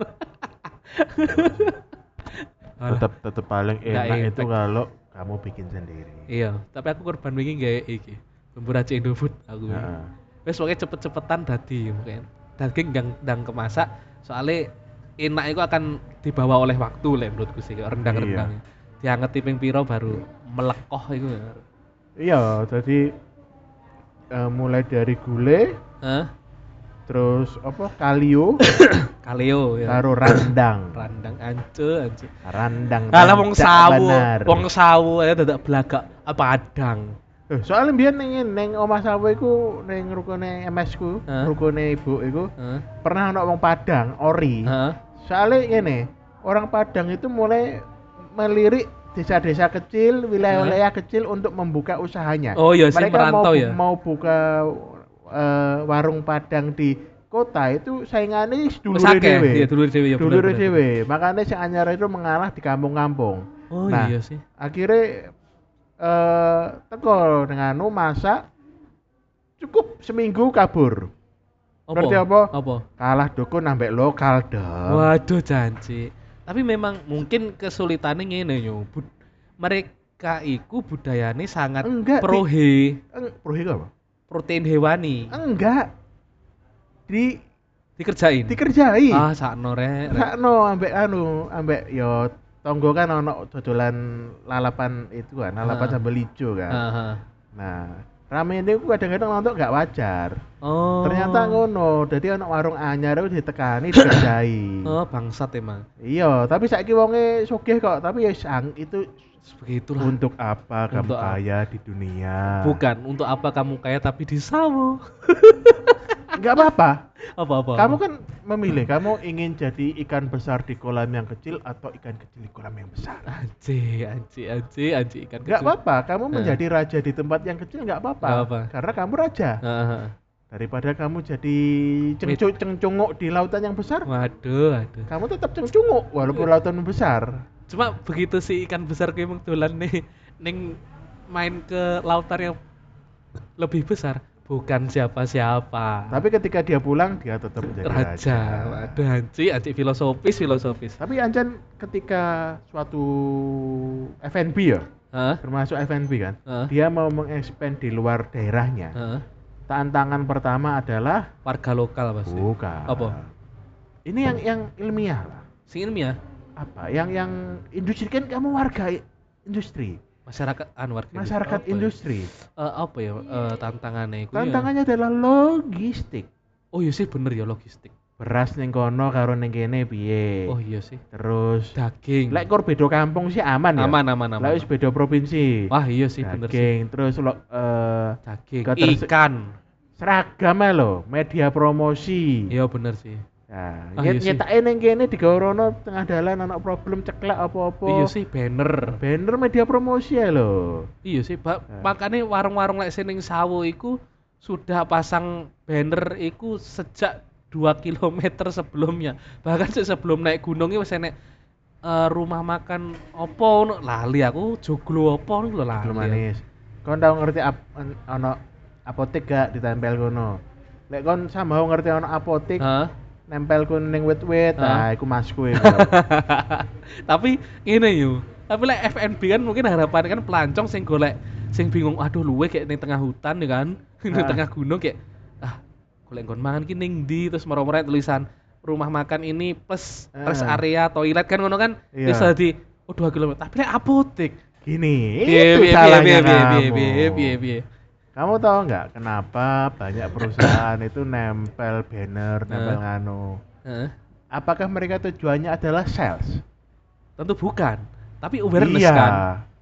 Tetap tetap paling enak itu kalau kamu bikin sendiri. Iya, tapi aku korban wingi gawe iki. Bumbu racik Indofood aku. Heeh. Wes pokoknya cepet-cepetan dadi mungkin. Daging dang, dang kemasak soalnya enak itu akan dibawa oleh waktu lah menurutku sih kayak rendang-rendang. Diangeti ping piro baru melekoh itu. Iya, jadi eh, mulai dari gule, Hah? terus apa kalio, Kaleo ya. karo randang. Randang ance ance. Randang. Kalah wong sawu, wong sawu ya dadak belagak apa adang. Eh, soalnya biar neng neng omah sawu iku neng rukune MS ku, Hah? rukune ibu iku Heeh. pernah ono wong Padang, ori. Heeh. Soalnya ini orang Padang itu mulai melirik desa-desa kecil, wilayah-wilayah kecil untuk membuka usahanya. Oh iya Mereka merantau mau, ya. mau buka eh, warung Padang di kota itu saingannya akeh. dhewe. Iya, dulur dhewe ya. bener. dhewe. Makanya si anyar itu mengalah di kampung-kampung. Oh Nah, iya sih. Akhirnya eh teko dengan anu masak cukup seminggu kabur. Apa? Ngerti apa? Apa? Kalah dukun ambek lokal dong. Waduh janji. Tapi memang mungkin kesulitannya ngene yo. Bud- mereka iku budayane sangat Enggak, pro he, Eng, prohe apa? protein hewani. Enggak. di Dikerjain. dikerjai. Ah, sakno rek. rek. Sakno ambek anu, ambek yo tonggo kan ono dodolan lalapan itu kan, lalapan Ah. sambal hijau kan. Aha. Nah, rame ini aku kadang-kadang nonton gak wajar. Oh. Ternyata ngono, jadi ono warung anyar itu ditekani dikerjai. Oh, bangsat emang. Iya, tapi saiki wonge sugih kok, tapi ya sang itu Begitulah. untuk apa kamu Untuk apa? kaya di dunia? Bukan untuk apa kamu kaya tapi di sawo. Enggak apa-apa. Apa-apa. Kamu kan memilih, kamu ingin jadi ikan besar di kolam yang kecil atau ikan kecil di kolam yang besar. anji, anji, anji, anji ikan Enggak kecil. apa-apa, kamu Eh. menjadi raja di tempat yang kecil enggak apa-apa. Apa. Karena kamu raja. Heeh. Daripada kamu jadi cengcuk cengcunguk di lautan yang besar, Waduh, waduh. kamu tetap cengcunguk walaupun lautan besar. Cuma begitu si ikan besar kayak dolan nih ning main ke lautan yang lebih besar, bukan siapa-siapa. Tapi ketika dia pulang, dia tetap menjadi raja. raja. Waduh, anji, anji filosofis, filosofis. Tapi Anjan ketika suatu F&B ya, Hah? termasuk F&B kan, Heeh. dia mau mengekspand di luar daerahnya. Heeh. Tantangan pertama adalah Warga lokal pasti. bukan. Apa? Ini yang yang ilmiah lah. Sing ilmiah, Apa? Yang yang industri kan kamu warga i- industri, masyarakat anu warga masyarakat apa ya? industri. Eh, apa ya eh, tantangannya iku ya? Tantangannya adalah logistik. Oh iya sih bener ya logistik. Beras ning kono karo ning kene piye? Oh iya sih. Terus Daging. lek kor beda kampung sih aman ya. aman aman aman. Lek wis beda provinsi. Wah iya sih bener sih. Daging, terus lo eh Daging. Ikan. seragam lho, media promosi. Iya bener sih. Nah, Ah, nyet iya nyetake ning kene digawrono tengah dalan ana problem ceklek apa-apa. Iya sih banner. Banner media promosi ya lho. Iya sih, Pak. Nah. Makanya warung-warung lek sing sawo iku sudah pasang banner iku sejak 2 km sebelumnya. Bahkan sebelum naik gunung iki wis enek eh, rumah makan opo lali aku joglo opo lho lali. Manis. Kon tau ngerti ap ana apotek gak ditempel kono? Lek kon sama ngerti ana apotek Hah? Nempel kun ning wit-wit, Hah? nah iku masku iku. Tapi ini yo. Tapi lek FNB kan mungkin harapan kan pelancong sing golek sing bingung aduh luwe kayak ning tengah hutan ya kan. ning Ah. tengah gunung kayak ah golek nggon mangan ki ning ndi terus meromret tulisan rumah makan ini plus rest Ah. area toilet kan ngono kan. Iya. Terus tadi oh 2 km. Tapi lek apotek. Gini, itu salahnya kamu. Kamu tahu nggak kenapa banyak perusahaan itu nempel banner, nempel nganu? Apakah mereka tujuannya adalah sales? Tentu bukan. Tapi awareness iya. kan.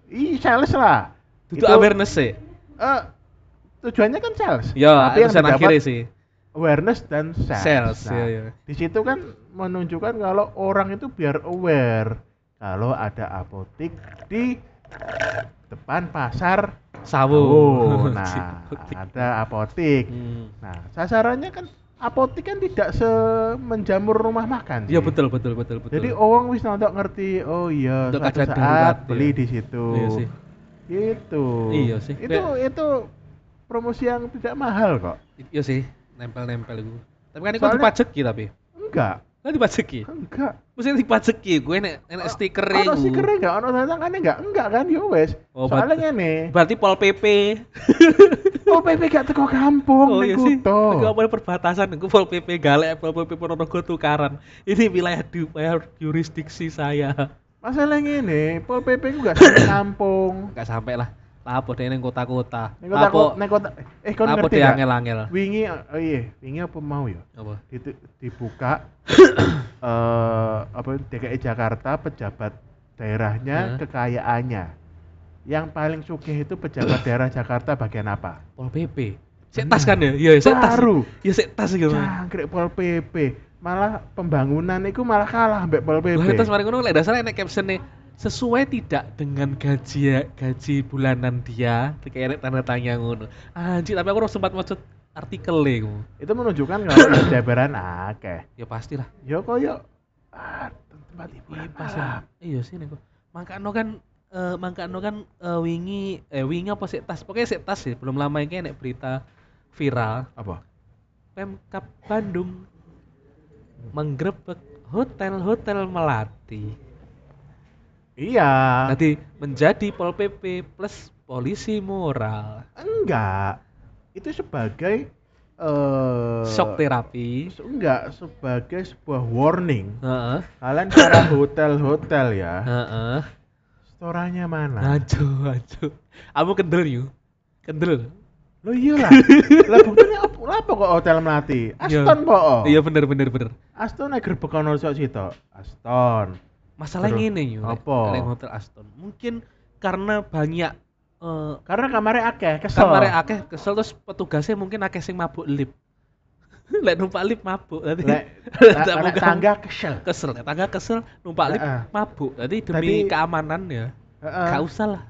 Iya, sales lah. Itu awareness sih. eh, tujuannya kan sales. Ya, Tapi yang didapat akhirnya sih. awareness dan sales. Sales, Nah, iya, iya. Di situ kan menunjukkan kalau orang itu biar aware kalau ada apotik di depan pasar. Sawo. Oh, nah, ada apotik. Hmm. Nah, sasarannya kan apotik kan tidak semenjamur rumah makan. Iya betul betul betul betul. Jadi orang wis nonton ngerti, oh iya, Untuk suatu saat darurat, beli iya. di situ. Iya sih. Gitu. Iya sih. Itu itu promosi yang tidak mahal kok. Iya sih, nempel-nempel itu. Tapi kan itu Soalnya- dipajeki tapi. Enggak, Kan dipajeki. enggak. Mesti dipajeki, gue nek nek stiker Ono iku. stiker enggak, ono tantangannya enggak, enggak kan yo wes. Oh, Soalnya ngene, Berarti Pol PP. oh PP gak teko kampung Oh iya sih. apa perbatasan aku Pol PP Galek, Pol PP Ponorogo tukaran. Ini wilayah di wilayah jurisdiksi saya. Masalah ngene, Pol PP ku gak sampai kampung. Enggak sampai lah. Lapo deh ning kota-kota. Kota Lapo ning kota eh lapo ngerti gak? angel-angel. Wingi oh iya, wingi apa mau ya? Apa? Ditu- dibuka eh apa DKI Jakarta pejabat daerahnya Hah? kekayaannya. Yang paling sugih itu pejabat daerah Jakarta bagian apa? Pol PP. Sik tas kan ya? Iya, sik tas. Baru. Ya sik tas iki. Mas. Cangkrik Pol PP. Malah pembangunan itu malah kalah mbek Pol PP. Lah terus mari ngono lek dasarnya nek caption sesuai tidak dengan gaji gaji bulanan dia kayak tanda tanya ngono. Anjir, tapi aku harus sempat maca artikel iku. Itu menunjukkan kalau Jabaran akeh. Ya pastilah. Ya koyo ah, tempat hiburan Pas malam. ya. Iya sih niku. Mangkano kan eh mangkano kan eh, wingi eh wingi apa sih tas? Pokoknya sik tas sih, belum lama ini nek berita viral Apa? Pemkap Bandung menggerebek hotel-hotel melati. Iya. Nanti menjadi Pol PP plus polisi moral. Enggak. Itu sebagai eh Shock terapi. enggak sebagai sebuah warning. Heeh. Kalian para hotel-hotel ya, Heeh. storanya mana? Aduh, aduh. Kamu kendel yuk. Kendel. Lo iya lah. buktinya apa, kok hotel melati? Aston po. Iya bener bener bener. Aston nek gerbek ono sok sitok. Aston. Masalah Terus, ngene yuk. apa? Lek hotel Aston. Mungkin karena banyak eh Karena kamarnya akeh, kesel. kamare akeh kesel terus petugasnya mungkin akeh sing mabuk lip. Lek numpak lip mabuk. Dadi Lek tangga kesel. kesel, tangga kesel numpak lip mabuk. Jadi demi Tadi- keamanan ya. Heeh. Gak usah lah.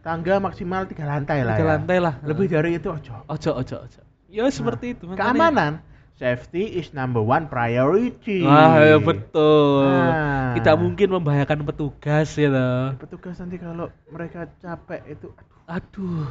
Tangga maksimal tiga lantai lah. Tiga ya. lantai lah. Lebih dari itu ojo. Ojo ojo ojo. Ya seperti itu. Keamanan. Safety is number one priority. Wah, ya betul. Nah. Tidak mungkin membahayakan petugas ya toh. Petugas nanti kalau mereka capek itu, aduh, Aduh.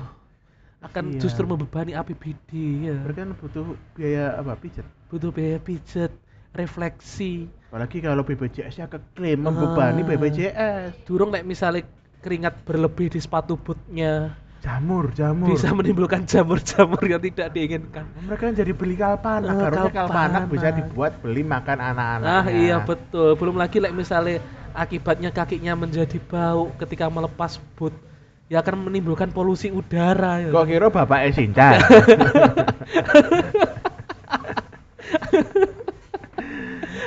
Akan Iya. justru membebani APBD ya. mereka kan butuh biaya apa pijet. Butuh biaya pijet, refleksi. Apalagi kalau BPJS-nya keklaim membebani Ah. BPJS. Durung nek misalnya keringat berlebih di sepatu bootnya Jamur, jamur. bisa menimbulkan jamur-jamur yang tidak diinginkan. Mereka jadi beli kalpanak, Eh, harusnya kalpanak bisa dibuat beli makan anak-anak. Ah iya betul. Belum lagi like misalnya akibatnya kakinya menjadi bau ketika melepas boot ya akan menimbulkan polusi udara ya. Kok kira bapak Sinca?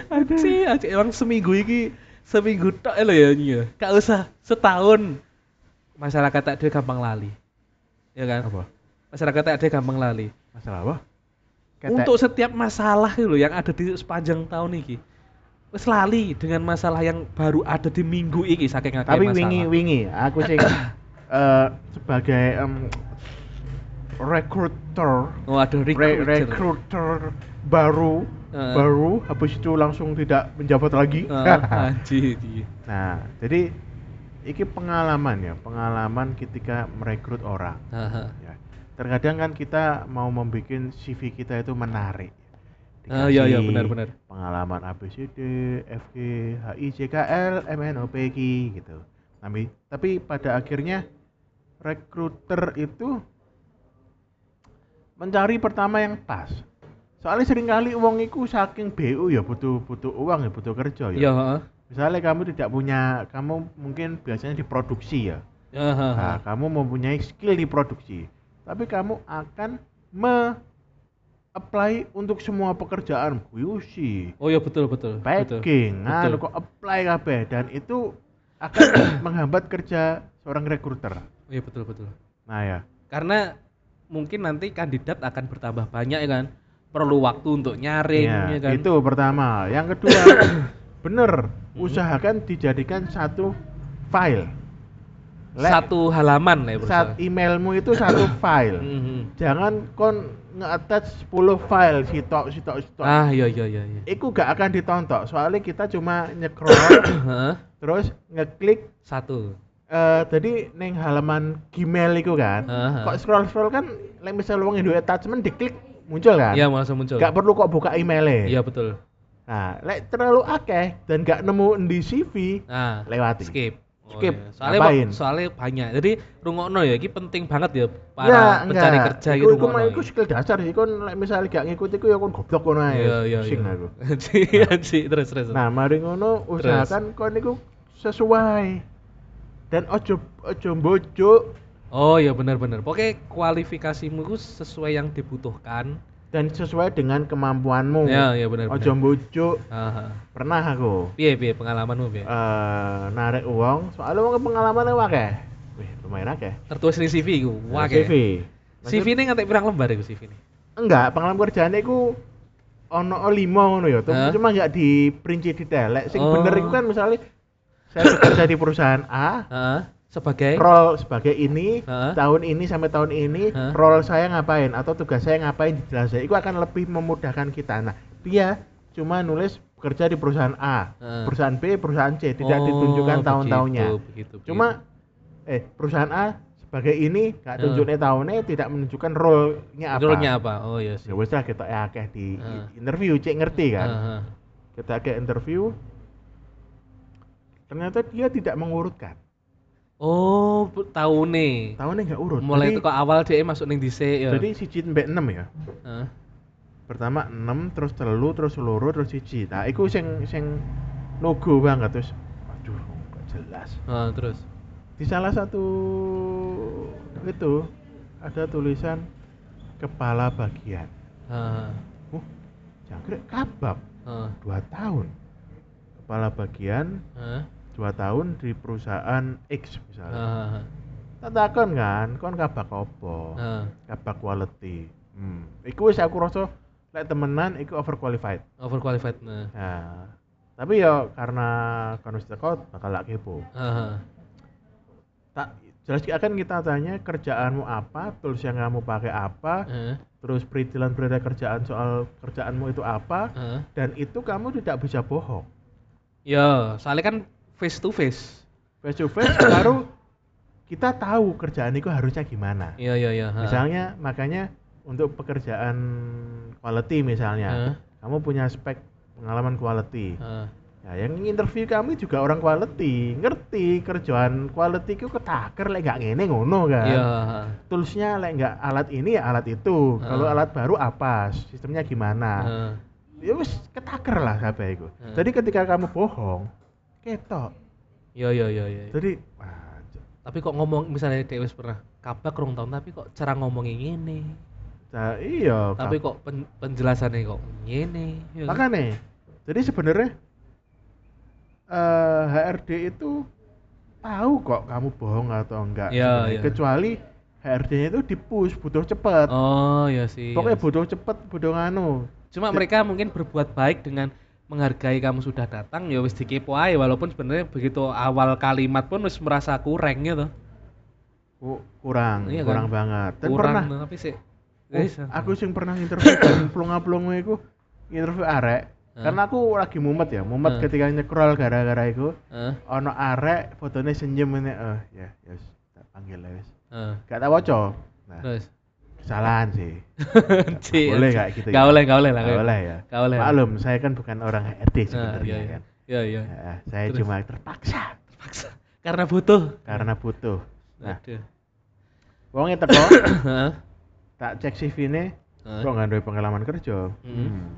Aci, aci emang seminggu ini seminggu tok lho ya ya. Gak usah setahun. Masyarakat tak ada gampang lali. Ya kan? apa? Masyarakat tak ada gampang lali. Masalah apa? Ketek. Untuk setiap masalah itu yang ada di sepanjang tahun ini. Wes lali dengan masalah yang baru ada di minggu ini saking akeh tapi masalah. wingi wingi aku sing eh, sebagai em, recruiter Oh, ada re- recruiter. recruiter baru Eh. baru habis itu langsung tidak menjabat lagi. Ah, anjir. nah, jadi iki pengalaman ya, pengalaman ketika merekrut orang. Aha. Ya. Terkadang kan kita mau membuat CV kita itu menarik. Ah, iya, iya, benar-benar. Pengalaman ABCD, FG, HI, JKL, MNOPQ gitu. Tapi tapi pada akhirnya rekruter itu mencari pertama yang pas. Soalnya sering kali uang itu saking BU ya butuh butuh uang ya butuh kerja ya. Iya. Misalnya kamu tidak punya, kamu mungkin biasanya diproduksi ya. Aha. Nah, kamu mempunyai skill di produksi, tapi kamu akan me apply untuk semua pekerjaan QC, Oh iya betul betul. betul. packing, nah Betul. lu kok apply kabeh dan itu akan menghambat kerja seorang rekruter. Oh, Iya betul betul. Nah ya, Karena mungkin nanti kandidat akan bertambah banyak ya kan. Perlu waktu untuk nyaring ya, ya kan. itu pertama. Yang kedua, bener, usahakan dijadikan satu file. Lek, Satu halaman ya saat emailmu itu satu file. Mhm. jangan kon nge-attach 10 file sitok sitok sitok Ah iya iya iya iya. Iku gak akan ditonton soalnya kita cuma nyekrol terus ngeklik Satu. eh tadi neng halaman Gmail itu kan Aha. kok scroll scroll kan like misal uang Indo attachment diklik muncul kan Iya langsung muncul. gak perlu kok buka emailnya Iya betul. Nah like terlalu akeh dan gak nemu di CV Nah, lewati skip. Oh, Skip. iya. Soalnya Ngapain? soalnya banyak. Jadi rungokno ya, ini penting banget ya ya para pencari enggak kerja iku, gitu. iku, mah- iku skill dasar sih kon like misalnya gak ngikut iku ya kon goblok kono ae Iya iya pusing iya. aku Iya sih, terus terus. Nah, mari ngono usahakan kon niku sesuai. Dan ojo ojo bojo Oh iya benar-benar. Pokoknya kualifikasimu itu sesuai yang dibutuhkan. Dan sesuai dengan kemampuanmu. Ya, ya benar. Ojo. Aha. Pernah aku Piye piye pengalamanmu piye? eh narik uang, soalnya uang pengalamannya akeh. Wih, lumayan akeh. Tertulis di CV iku. Wah, CV. CV. Maksud- CV ini ngantek pirang lembar iku CV ini? Enggak, pengalaman kerjaannya iku ono lima ngono ya, Hah? cuma enggak diperinci detail. Sing Oh. bener iku kan misalnya saya bekerja di perusahaan A, Heeh. Sebagai role sebagai ini Hah? tahun ini sampai tahun ini Hah? role saya ngapain atau tugas saya ngapain dijelaskan itu akan lebih memudahkan kita nah dia cuma nulis bekerja di perusahaan A Hah. perusahaan B perusahaan C tidak Oh, ditunjukkan tahun-tahunnya cuma eh perusahaan A sebagai ini nggak tunjuknya tahunnya tidak menunjukkan role-nya apa Judulnya apa? Oh iya sih. ya wes lah kita ya akeh di Hah. interview cek ngerti kan Heeh. kita ke interview ternyata dia tidak mengurutkan Oh, bu- tahu nih. tahunnya nggak urut Mulai teko awal dia masuk ning dhisik ya. Jadi siji mbek 6 ya. Heeh. pertama 6 terus telu terus loro terus siji nah iku sing sing logo banget terus aduh kok jelas Ah, terus. di salah satu itu ada tulisan kepala bagian Ah, uh jangkrik kabab ah, dua tahun kepala bagian ah, dua tahun di perusahaan X misalnya. Tak takon kan kon kabak opo ah. kabak quality. Hmm. iku wis aku rasa lek temenan iku overqualified. Overqualified. Nah. nah tapi ya karena kon wis teko bakal lak kepo. Ah, tak jelas akan kita tanya kerjaanmu apa? Tools yang kamu pakai apa? Ah, terus perizinan berita kerjaan soal kerjaanmu itu apa? Ah. dan itu kamu tidak bisa bohong. Ya, soalnya kan face to face. face to face baru kita tahu kerjaan itu harusnya gimana Iya, iya, iya. misalnya makanya untuk pekerjaan quality misalnya Ah, kamu punya spek pengalaman quality ah. ya yang interview kami juga orang quality ngerti kerjaan quality itu ketaker lek gak ngene ngono kan Iya. toolsnya lek nggak alat ini ya alat itu kalau alat baru apa sistemnya gimana Ah. ya wis ketaker lah iku Ah. jadi ketika kamu bohong ketok Iya, iya, iya, iya. jadi wah, Tapi kok ngomong misalnya Dewi pernah kabak rong tahun tapi kok cara ngomongnya ngene. ca- iya Tapi kok pen- penjelasannya kok ngene. ya kan? makanya jadi sebenarnya eh HRD itu tahu kok kamu bohong atau enggak Iya, iya. kecuali HRD-nya itu di push butuh cepet Oh, iya sih. pokoknya iya sih. butuh cepet butuh nganu Cuma mereka mungkin berbuat baik dengan menghargai kamu sudah datang ya wis dikepo ae walaupun sebenarnya begitu awal kalimat pun wis merasa kurang gitu. Ku- kurang Iya kan? kurang banget dan kurang pernah tapi sih. Oh, Wis, aku sing pernah interview dan plunga-plungu iku interview arek Hah? karena aku lagi mumet ya mumet Hah. ketika nyekrol gara-gara iku Heeh. ono arek fotonya senyum ini eh ya ya wis, tak panggil lah wis Heeh. gak tak waca nah Terus. Kesalahan sih Ci, boleh kayak gitu Gak ya? boleh, gak boleh lah. Gak boleh ya Gak boleh. maklum saya kan bukan orang HRD Nah, sebenarnya iya, iya. kan Iya, iya. Ya, saya Terus? cuma terpaksa Terpaksa. Karena butuh. karena butuh nah Aduh. wongnya teko Heeh. tak cek CV ini kok nggak ada pengalaman kerja Hmm. hmm.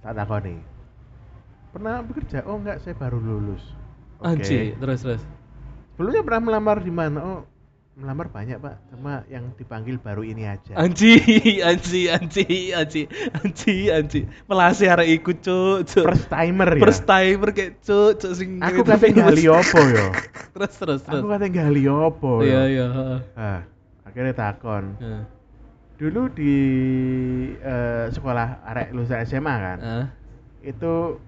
tak takoni pernah bekerja oh enggak saya baru lulus oke Anji, terus terus. sebelumnya pernah melamar di mana oh melamar banyak pak cuma yang dipanggil baru ini aja Anji, anji, anji, anji, anji, anji. Melasi arek iku, cuk, cuk. first timer ya First timer kayak cuk, cuk sing aku kata gali opo yo Terus terus terus. aku kata gali opo yo Iya, iya, heeh. ah, akhirnya takon dulu di eh, sekolah arek lulusan SMA kan Heeh. itu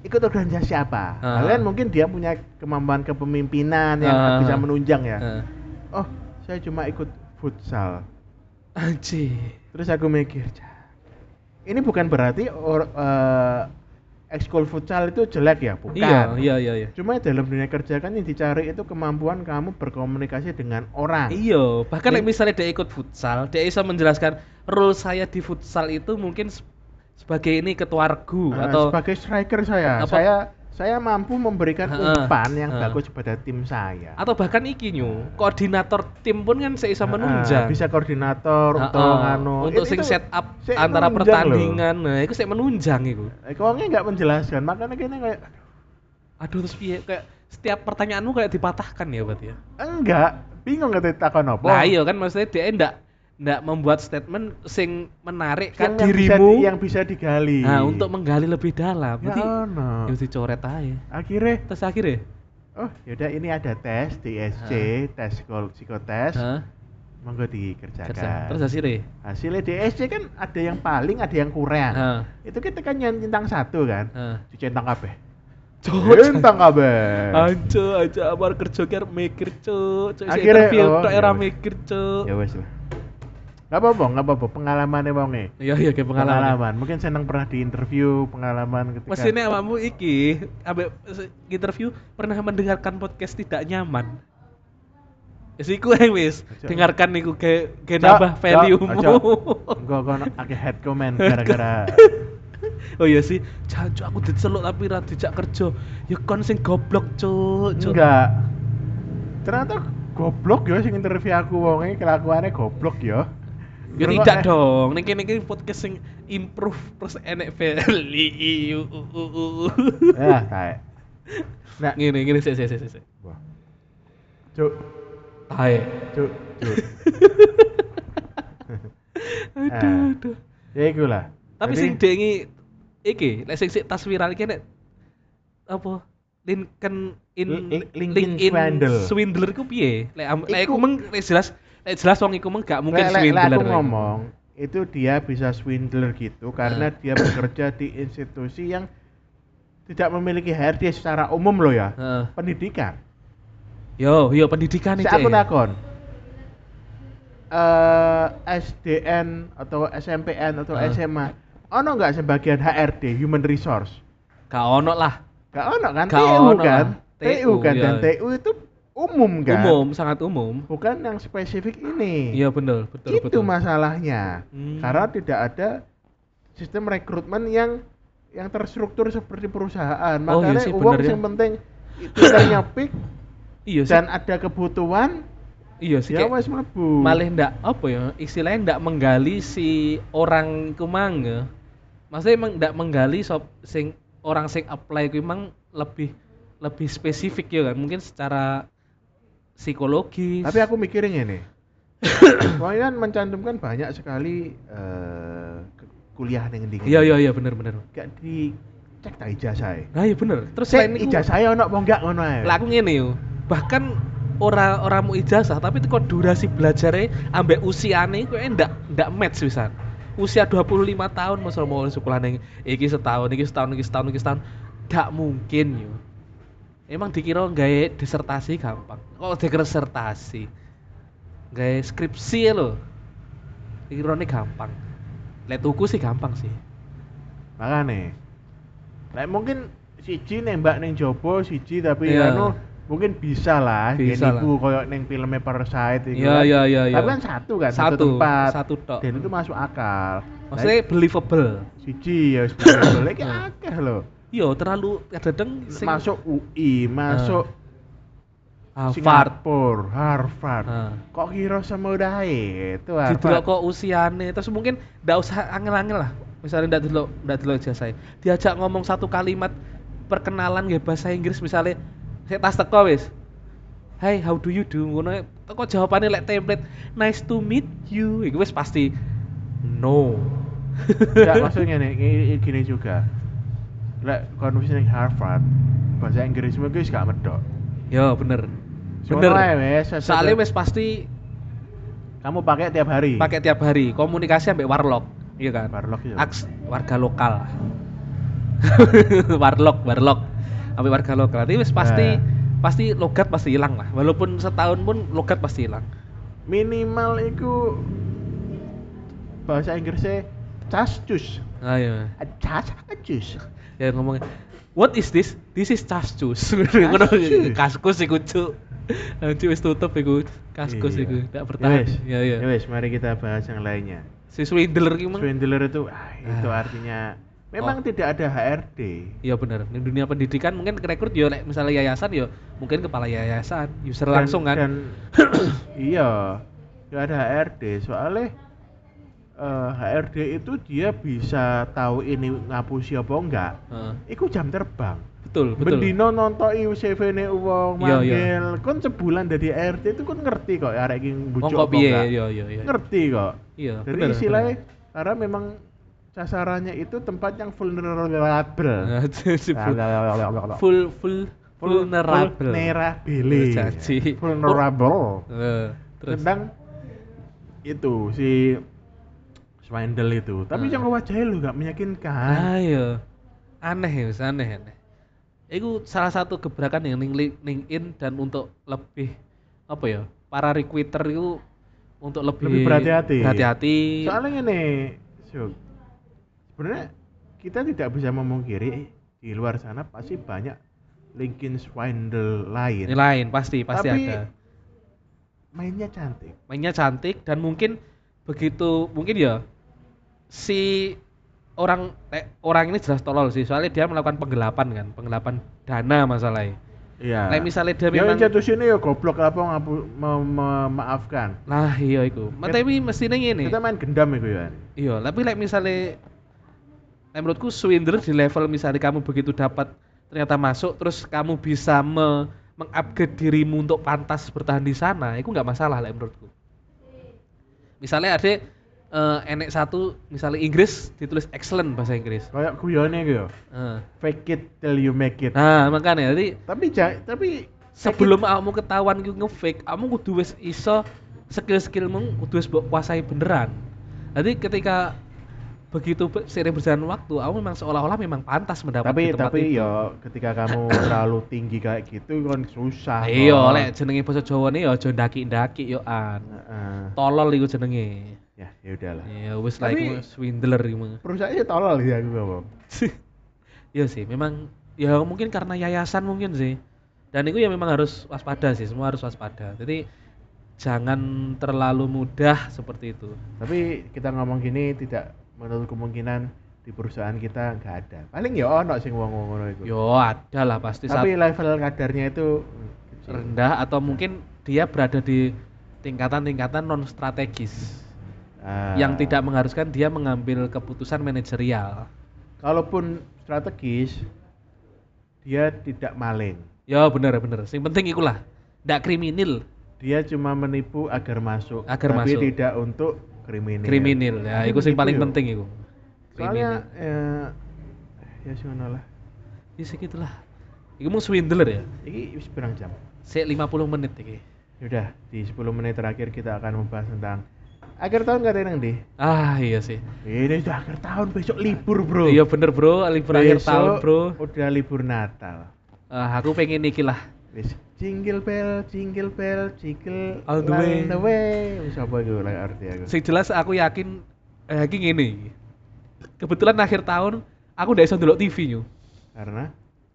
ikut organisasi apa Ah. kalian mungkin dia punya kemampuan kepemimpinan yang bisa menunjang ya. Oh saya cuma ikut futsal. Anji. terus aku mikir "Cah, ini bukan berarti or, eh, ekskul futsal itu jelek ya bukan. Iya, iya, iya, iya. cuma dalam dunia kerja kan yang dicari itu kemampuan kamu berkomunikasi dengan orang. Iya, bahkan Jadi- misalnya dia ikut futsal, dia bisa menjelaskan role saya di futsal itu mungkin se- sebagai ini ketua regu Eh, atau sebagai striker saya. Apa- saya saya mampu memberikan Heeh, umpan yang heeh. bagus pada tim saya atau bahkan iki nyu, koordinator tim pun kan saya bisa menunjang. bisa koordinator Heeh, untuk nganu untuk sing set up antara menunjang loh. pertandingan. Nah, itu saya menunjang itu. Eh, kok nggak menjelaskan makanya kayaknya kayak Aduh terus piye kayak setiap pertanyaanmu kayak dipatahkan ya berarti ya. enggak bingung nggak takon apa Nah, iya kan maksudnya dia ndak ndak membuat statement sing menarik kan yang, yang bisa dirimu di- yang bisa digali nah, untuk menggali lebih dalam. ya Berarti ono. ya dicoret aja. akhirnya Terus akhirnya oh yaudah ini ada tes di SC tes psiko- psikotes Hah? monggo Kerja. dikerjakan Terus hasilnya? hasilnya di SC kan ada yang paling ada yang kurang Heeh. itu kita kan centang satu kan Heeh. dicentang kabeh Cuk, centang kabeh Anco aja amar kerja mikir cuk, cuk isi Akhirnya, interview oh, tok ya era mikir cuk. ya wes lah nggak apa-apa nggak apa-apa pengalamannya wonge Iya iya kayak pengalaman. pengalaman mungkin senang pernah di interview pengalaman ketika Mesinnya awakmu iki se- interview pernah mendengarkan podcast tidak nyaman. Ya sih kuwi wis Aja. dengarkan niku kayak Cok, nambah value-mu. enggak kan akeh head comment gara-gara oh iya sih, jancuk aku diceluk tapi ra dijak kerja. Ya kon sing goblok cuk, cuk. enggak ternyata goblok ya sing interview aku wonge kelakuannya goblok ya Ya tidak eh, dong. Ning kene iki podcast sing improve terus enek value. Ya, taek. Nah, Ngene ngene sik sik sik sik. wah. Cuk, Tae. cuk, cuk. Aduh, Ah. aduh. Ya iku lah. Tapi sing dengi iki, lek sing sik tas viral iki nek apa? Lincoln in Li- Lincoln swindle. swindler iku piye? Lek lek iku meng jelas lek jelas wong iku gak mungkin Lek- lek- lek swindler. aku ngomong, itu dia bisa swindler gitu karena Ah. dia bekerja di institusi yang tidak memiliki HRD secara umum loh ya. Heeh. Pendidikan. Yo, yo pendidikan iki. aku takon. Eh SDN atau SMPN atau Ah. SMA, ono nggak sebagian HRD human resource? Gak ono lah. Gak ono kan? Gak TU ono kan? lah. TU kan iya. dan TU itu umum kan? Umum, sangat umum. Bukan yang spesifik ini. Iya betul, betul itu betul. masalahnya. Hmm. Karena tidak ada sistem rekrutmen yang yang terstruktur seperti perusahaan. Oh, iya Makanya sih, uang ya. yang penting itu peak Iya sih. dan ada kebutuhan iya sih ya wes mlebu. malah ndak apa ya istilahnya ndak menggali si orang ku mang ya. Maksudnya emang ndak menggali sop sing orang sing apply ku emang lebih lebih spesifik ya kan mungkin secara psikologis. Tapi aku mikirnya ini. Soalnya kan mencantumkan banyak sekali eh, ke- kuliah yang di Iya iya iya bener bener. Gak di cek tak ijazah. Nah iya bener. Terus itu ijazah ono apa enggak ngono ae. lah aku ngene yo. Bahkan ora ora mau ijazah tapi teko durasi belajarnya ambek usiane kok ndak ndak match wisan. Usia 25 tahun masa mau sekolah neng iki setahun iki setahun iki setahun iki setahun gak mungkin yo. Emang dikira gawe disertasi gampang. Kok disertasi? Gawe skripsi lho. Dikirane gampang. Lek tuku sih gampang sih. Makane. Lek mungkin siji nembak ning jopo siji tapi Iya. anu mungkin bisa lah Bisa niku koyo ning filmnya Parasite iku. Iya kan. iya iya iya. Tapi kan satu kan, Satu, tempat. satu tok. Dan itu masuk akal. Maksudnya believable. Lah, siji ya bener lagi Hmm. akeh lho. Iya, terlalu kadang sing Masuk UI, masuk Harvard. Singapura, Harvard. Nah. Kok kira semudah itu Didelok Harvard? kok usiane, terus mungkin ndak usah angel-angel lah. Misalnya ndak delok ndak delok ijazah. Diajak ngomong satu kalimat perkenalan nggih bahasa Inggris misalnya saya tas teko wis. Hai, how do you do? Ngono teko jawabannya lek template nice to meet you. Iku wis pasti no. Enggak maksudnya nih gini juga. Lek kon wis ning Harvard, bahasa Inggris mungkin wis gak medok. Ya bener. Bener. Soalnya wis pasti kamu pakai tiap hari. pakai tiap hari komunikasi sampai warlock iya kan Warlock iya. Aks warga lokal warlock warlock sampai warga lokal tapi wis pasti Eh. pasti logat pasti hilang lah walaupun setahun pun logat pasti hilang Minimal itu bahasa Inggrisnya cascus. ayo Cas, acus. Ya ngomongnya what is this this is cascus kaskus iku cuk Anjir wis tutup iku kaskus Iya. iku tak Ya bertahan wes, ya ya ya wes, mari kita bahas yang lainnya. si swindler iki mang Swindler itu, ah, itu Ah. artinya memang Oh. tidak ada HRD. Iya bener, di dunia pendidikan mungkin rekrut ya lek misalnya yayasan ya mungkin kepala yayasan, user Dan- langsung kan. Dan iya, nggak ada HRD. Soalnya eh, HRD itu dia bisa tahu ini ngapusi apa enggak. Heeh. Iku jam terbang. betul, betul. Bendino nontoki CV-ne uang Iya, iya. manggil. Kon sebulan dari HRD itu kon ngerti kok arek iki kok apa enggak. Iya, iya, iya. Ngerti kok. Iya, Dari bener, istilahnya bener. karena memang sasarannya itu tempat yang vulnerable. Full full vulnerable. Vulnerable. Jadi. Vulnerable. Eh, terus Tentang itu si Swindle itu. Tapi Hmm. jangan wajahnya lu gak meyakinkan. Ayo. iya. Aneh ya, aneh aneh. Itu salah satu gebrakan yang ning li- LinkedIn dan untuk lebih apa ya? Para recruiter itu untuk lebih, Lebih berhati-hati. Berhati-hati. Soalnya ini, Syuk, sebenarnya kita tidak bisa memungkiri di luar sana pasti banyak LinkedIn Swindle lain. Ini lain pasti pasti Tapi ada. mainnya cantik. mainnya cantik dan mungkin begitu mungkin ya si orang eh, orang ini jelas tolol sih soalnya dia melakukan penggelapan kan penggelapan dana masalahnya Iya. Like misalnya dia ya memang institusi ini ya goblok apa ngapu, me- memaafkan. nah iya itu tapi mestinya ini Kita main gendam itu ya. iya tapi like misalnya Nah, menurutku swindler di level misalnya kamu begitu dapat ternyata masuk terus kamu bisa me mengupgrade dirimu untuk pantas bertahan di sana, itu nggak masalah lah menurutku. Misalnya ada eh, enek satu misalnya Inggris ditulis excellent bahasa Inggris. Kayak guyone gitu. Eh. Fake it till you make it. Nah, makanya jadi Tapi tapi sebelum kamu ketahuan ku nge-fake, kamu kudu wis iso skill-skillmu kudu wis mbok kuasai beneran. Jadi ketika begitu be- seiring berjalan waktu, kamu memang seolah-olah memang pantas mendapat tapi di tempat tapi itu. ya ketika kamu terlalu tinggi kayak gitu kan susah. Iya, lek jenenge basa Jawa nih ya aja ndaki-ndaki yo an. Heeh. Tolol iku jenenge. Ya, ya udahlah. Ya wis lah Tapi- iku swindler mah. Perusahaannya tolol sih aku ngomong. Iya sih, memang ya mungkin karena yayasan mungkin sih. Dan itu ya memang harus waspada sih, semua harus waspada. Jadi jangan terlalu mudah seperti itu. Tapi kita ngomong gini tidak menutup kemungkinan di perusahaan kita nggak ada. Paling ya ono sing wong ngono iku. Yo ada lah pasti Tapi level kadarnya itu rendah atau mungkin dia berada di tingkatan-tingkatan non strategis Ah. yang tidak mengharuskan dia mengambil keputusan manajerial. kalaupun strategis dia tidak maling. Ya bener bener. Yang penting ikulah, tidak kriminal, Dia cuma menipu agar masuk, Agar tapi masuk. tidak untuk kriminal. kriminal. Ya, itu yang begitu paling yo. penting itu. Soalnya eh, ya sih lah. Ya segitulah. Iku mau swindler ya. Wis berang jam. Sik 50 menit iki. Yaudah, di 10 menit terakhir kita akan membahas tentang akhir tahun gak ada yang di. Ah iya sih. Ini udah akhir tahun, besok libur bro. Iya bener bro, libur akhir Besok tahun bro. Udah libur Natal. Ah, aku pengen iki lah. Jingle bell, jingle bell, jingle All the way. the way. Wis apa iku lah arti aku. Sing jelas aku yakin eh iki ngene. Kebetulan akhir tahun aku udah iso ndelok TV yo. Karena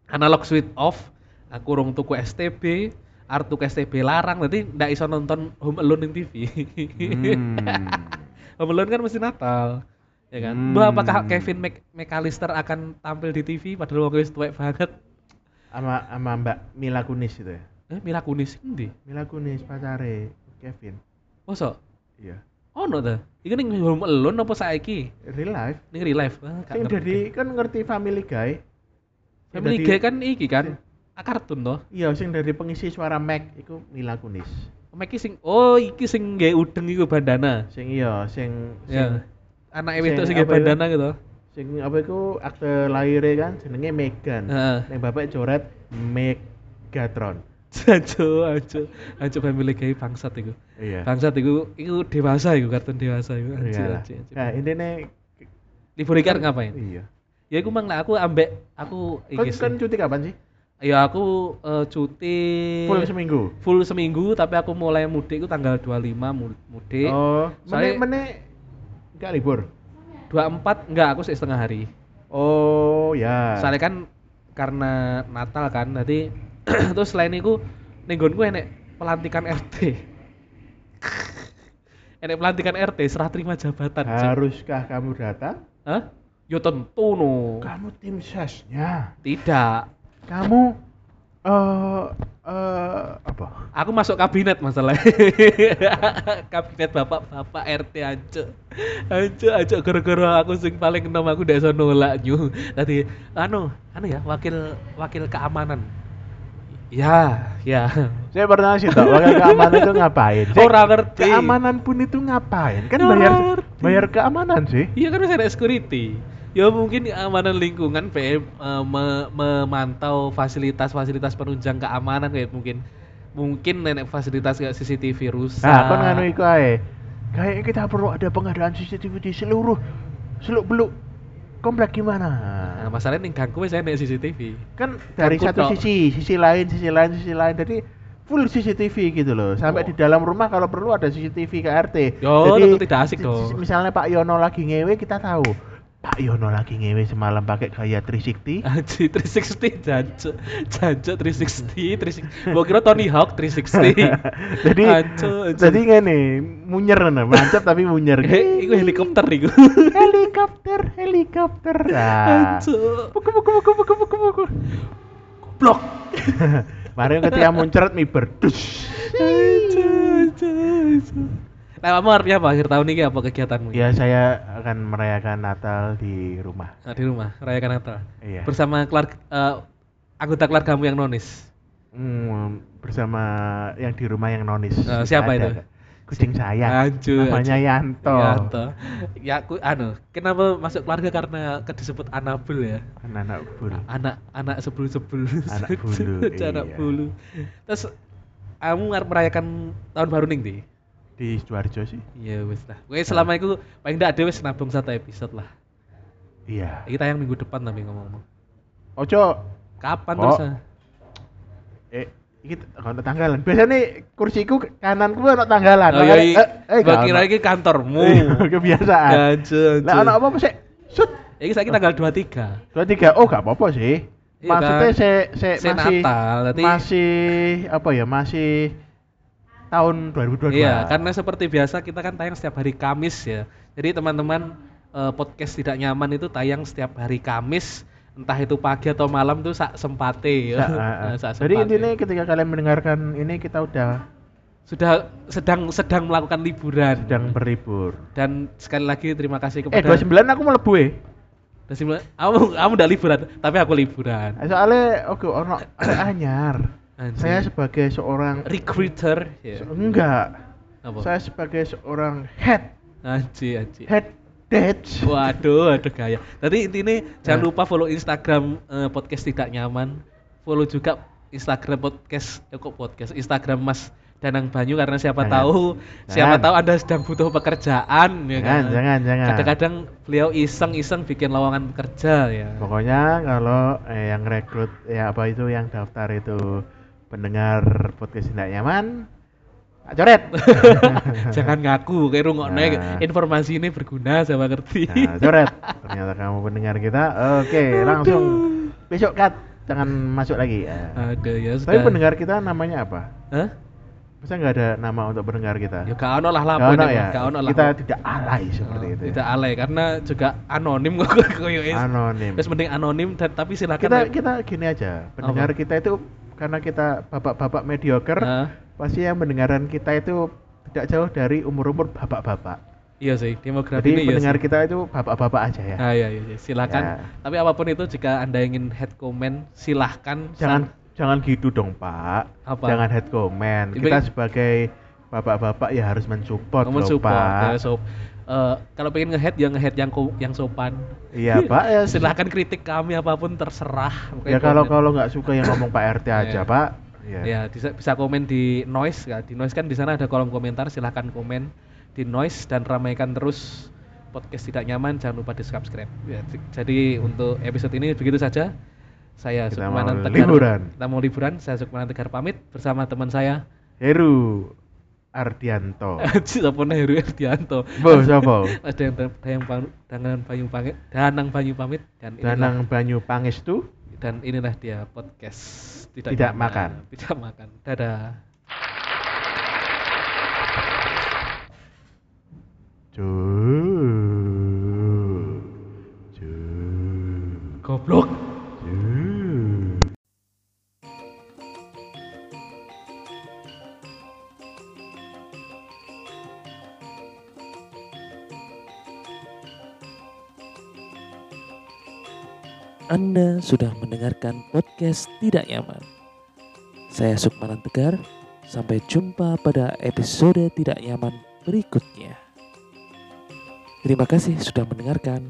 Analog switch off. Aku rong tuku STB, arep tuku STB larang, berarti ndak iso nonton Home Alone ning TV. hmm, Home Alone kan mesti Natal. Ya kan? Hmm. Apakah Kevin Mc McAllister akan tampil di TV padahal wong wis tuwek banget? sama sama Mbak Mila Kunis itu ya. Eh, Mila Kunis endi? Mila Kunis pacare Kevin. Masa? Iya. Ono ta? Iku ning Home Alone apa saiki? Real life. Ning real life. Ah, jadi kan ngerti Family Guy. Family Guy kan iki kan kartun toh. Iya, sing dari pengisi suara Mac iku Mila Kunis. Meki sing oh iki sing gawe udeng iku bandana. Sing iya, sing Ya. sing Anak wedok sing itu? bandana gitu. sing apa iku akte lahirnya kan jenenge Megan. Heeh. Ning bapak coret Megatron. Ajo, ajo, ajo family guy bangsat iku. Iya. Bangsat iku iku dewasa iku kartun dewasa iku. Ajo, Iya. ajo, ajo. Nah, intine Libur ngapain? Iya. Ya iku mang lah aku ambek aku iki kan cuti kapan sih? Ya aku eh, cuti Full seminggu. full seminggu tapi aku mulai mudik itu tanggal 25 mu- mudik. Oh, meneh meneh enggak libur. 24 enggak aku setengah hari. Oh, ya. Soalnya kan karena Natal kan, nanti terus selain itu nenggonku enek pelantikan RT. enek pelantikan RT serah terima jabatan. Haruskah kamu datang? Hah? Yo tentu no. Kamu tim sesnya. Tidak. Kamu eh eh apa? Aku masuk kabinet masalahnya. kabinet bapak-bapak RT aja. Aja aja gara-gara aku sing paling enom aku ndak iso nolak nyu. Tadi anu, anu ya, wakil wakil keamanan. Ya, ya. Saya pernah sih tak, wakil keamanan itu ngapain? Cek, Orang ngerti. Keamanan pun itu ngapain? Kan Orang bayar ngerti. bayar keamanan sih. Iya kan saya ada security. Ya mungkin keamanan lingkungan PM eh, me- memantau fasilitas-fasilitas penunjang keamanan kayak mungkin mungkin nenek fasilitas kayak CCTV rusak. Nah, kan nganu iku ae. Kayaknya kita perlu ada pengadaan CCTV di seluruh seluk beluk komplek gimana? Nah, masalahnya ning gangku wis enek CCTV. kan dari Takut satu tok. sisi, sisi lain, sisi lain, sisi lain. Jadi full CCTV gitu loh. Sampai Oh. di dalam rumah kalau perlu ada CCTV KRT. Yo, Jadi tentu tidak asik si- dong. Misalnya Pak Yono lagi ngewe kita tahu. Pak Yono lagi ngewe semalam pakai gaya 360. Anji 360 jancuk. Jancuk 360, 360. Gua kira Tony Hawk 360. jadi anco. jadi ngene, munyer nah, mantap tapi munyer. Eh, iku helikopter iku. helikopter, helikopter. Nah. Anco. Buku buku buku buku buku buku. Blok. Kemarin ketika muncrat miber. Dus. Anco, anco, anco. Nah, kamu artinya apa akhir tahun ini apa kegiatanmu? Ya saya akan merayakan Natal di rumah. Nah, di rumah, rayakan Natal. Iya. Bersama keluarga eh, anggota keluargamu yang nonis. Hmm, bersama yang di rumah yang nonis. Nah, siapa Ada, itu? Kucing saya. Anjir, Namanya anjir. Yanto. Yanto. Ya aku anu, kenapa masuk keluarga karena disebut Anabul ya? Anak-anak bul. Anak anak sebul-sebul. Anak bulu, anak iya. bulu. Terus kamu merayakan tahun baru di? Di Sidoarjo sih. Iya wis lah. Gue selama itu paling ndak ada wis nabung satu episode lah. Iya. Iki tayang minggu depan tapi ngomong-ngomong. Ojo. Kapan Kok? terus? ah? Eh, iki ono tanggalan. Biasanya kursiku kananku ono tanggalan. Oh iya, Makanya- iya. eh, gak kira iki kantormu. Iya, kebiasaan. Anjir. Lah ono apa sih? Sut. Iki saiki tanggal 23. Dua tiga. Oh, gak apa-apa sih. Iya Maksudnya kan? se, se, masih Natal, masih apa ya? Masih tahun 2022. Iya, karena seperti biasa kita kan tayang setiap hari Kamis ya. Jadi teman-teman eh, podcast tidak nyaman itu tayang setiap hari Kamis, entah itu pagi atau malam tuh sak sempate ya. Sa- ah, ah. Nah, sak Jadi intinya ketika kalian mendengarkan ini kita udah sudah sedang sedang melakukan liburan sedang berlibur. dan sekali lagi terima kasih Eh, kepada 29 aku melebu eh. Dan sembilan- kamu kamu udah liburan, tapi aku liburan. Eh, Soalnya oke ono anyar. Anjing. Saya sebagai seorang recruiter ya. enggak. Apa? Saya sebagai seorang head Anji, anji. head date. Waduh, aduh gaya. Tadi intinya jangan Nah. lupa follow Instagram eh, podcast tidak nyaman. Follow juga Instagram podcast, eh, kok podcast Instagram Mas Danang Banyu karena siapa Jangan. tahu siapa Jangan. tahu Anda sedang butuh pekerjaan ya Jangan, kan. jangan, jangan. Kadang-kadang beliau iseng-iseng bikin lowongan pekerja ya. Pokoknya kalau eh, yang rekrut ya apa itu yang daftar itu pendengar podcast tidak nyaman, tak coret. Jangan ngaku kayak rungokne Nah. informasi ini berguna sama ngerti. Nah, coret. Ternyata kamu pendengar kita. Oke, langsung besok cut. Jangan masuk lagi. Ya. Ada ya sudah. Tapi pendengar kita namanya apa? Hah? Masa nggak ada nama untuk pendengar kita? Ya gak ono lah lapor ono ya. gak ono lah. Kita tidak alay seperti Oh, itu. ya. Tidak alay karena juga anonim kok koyo es. Anonim. Wes mending anonim dan tapi silakan Kita ya. kita gini aja. Pendengar kita itu karena kita bapak-bapak mediocre, Hah? pasti yang mendengaran kita itu tidak jauh dari umur-umur bapak-bapak. Iya sih, demografi Jadi ini iya pendengar sih. kita itu bapak-bapak aja ya. Ah iya iya, iya. silakan. Ya. Tapi apa pun itu jika Anda ingin head comment silahkan Jangan jangan gitu dong, Pak. Apa? Jangan head comment. Kita sebagai bapak-bapak ya harus mensupport ngomong loh, Pak. ya, so, eh, kalau pengen ngehead ya ngehead yang yang sopan. Iya, Pak. Ya, silahkan kritik kami apa pun terserah. ya kalau komen. kalau nggak suka yang ngomong Pak RT aja, Iya. Pak. Ya. Ya, bisa, bisa komen di noise ya. Di noise kan di sana ada kolom komentar, silahkan komen di noise dan ramaikan terus podcast tidak nyaman. Jangan lupa di subscribe. Ya, jadi untuk episode ini begitu saja. Saya Sukmanan Tegar. liburan. Kita mau liburan. Saya Sukmanan Tegar pamit bersama teman saya. Heru Ardianto. Siapa Heru Erdianto. Bo, sapa? Ada yang Dayang Danang Banyu pamit, Danang Banyu pamit dan inilah, Danang Banyu Pangestu. dan inilah dia podcast tidak, Tidak makan. Tidak makan. Dadah. Cuh. Goblok. Anda sudah mendengarkan podcast Tidak Nyaman. Saya Sukmanan Tegar. Sampai jumpa pada episode Tidak Nyaman berikutnya. Terima kasih sudah mendengarkan.